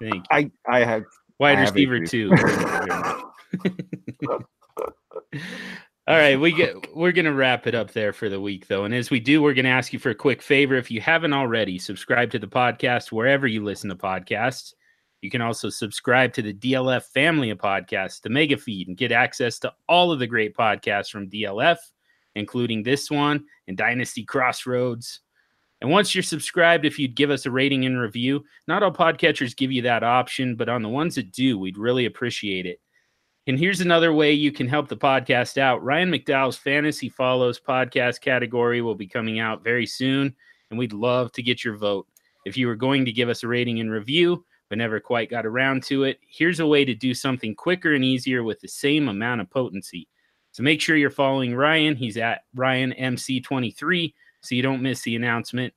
thank you. I, I have Wide I have receiver issues. too. Thank you very much. All right, we get we're gonna wrap it up there for the week though. And as we do, we're gonna ask you for a quick favor. If you haven't already, subscribe to the podcast wherever you listen to podcasts. You can also subscribe to the DLF family of podcasts, the mega feed, and get access to all of the great podcasts from DLF, including this one and Dynasty Crossroads. And once you're subscribed, if you'd give us a rating and review, not all podcatchers give you that option, but on the ones that do, we'd really appreciate it. And here's another way you can help the podcast out. Ryan McDowell's Fantasy Follows podcast category will be coming out very soon, and we'd love to get your vote. If you were going to give us a rating and review, but never quite got around to it, here's a way to do something quicker and easier with the same amount of potency. So make sure you're following Ryan. He's at Ryan MC23 so you don't miss the announcement.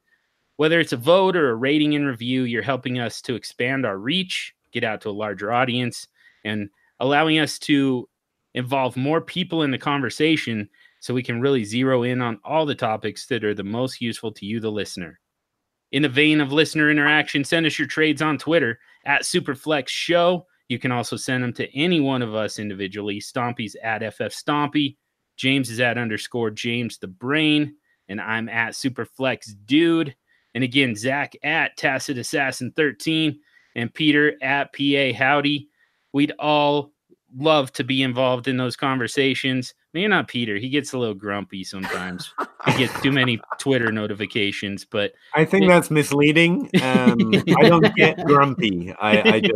Whether it's a vote or a rating and review, you're helping us to expand our reach, get out to a larger audience, and allowing us to involve more people in the conversation so we can really zero in on all the topics that are the most useful to you, the listener. In the vein of listener interaction, send us your trades on Twitter at Superflex Show. You can also send them to any one of us individually. Stompy's at FF Stompy. James is at underscore James the Brain. And I'm at Superflex Dude. And again, Zac at Tacit Assassin 13 and Peter at PA Howdy. We'd all love to be involved in those conversations. Maybe not Peter. He gets a little grumpy sometimes. he gets too many Twitter notifications, but I think that's misleading. Um, I don't get grumpy. I, I just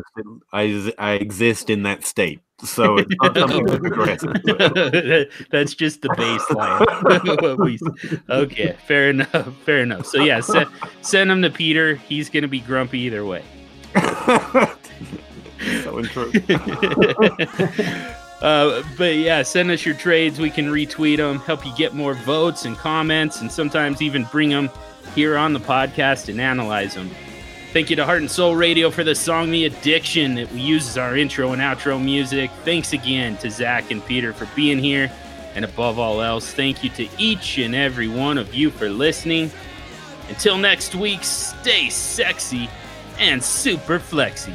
I, I exist in that state, so it's not something that's aggressive. that's just the baseline. What we- okay, fair enough. Fair enough. So yeah, send, send him to Peter. He's gonna be grumpy either way. So untrue. uh, but yeah, send us your trades. We can retweet them, help you get more votes and comments, and sometimes even bring them here on the podcast and analyze them. Thank you to Heart and Soul Radio for the song The Addiction that we use as our intro and outro music. Thanks again to Zac and Peter for being here. And above all else, thank you to each and every one of you for listening. Until next week, stay sexy and super flexy.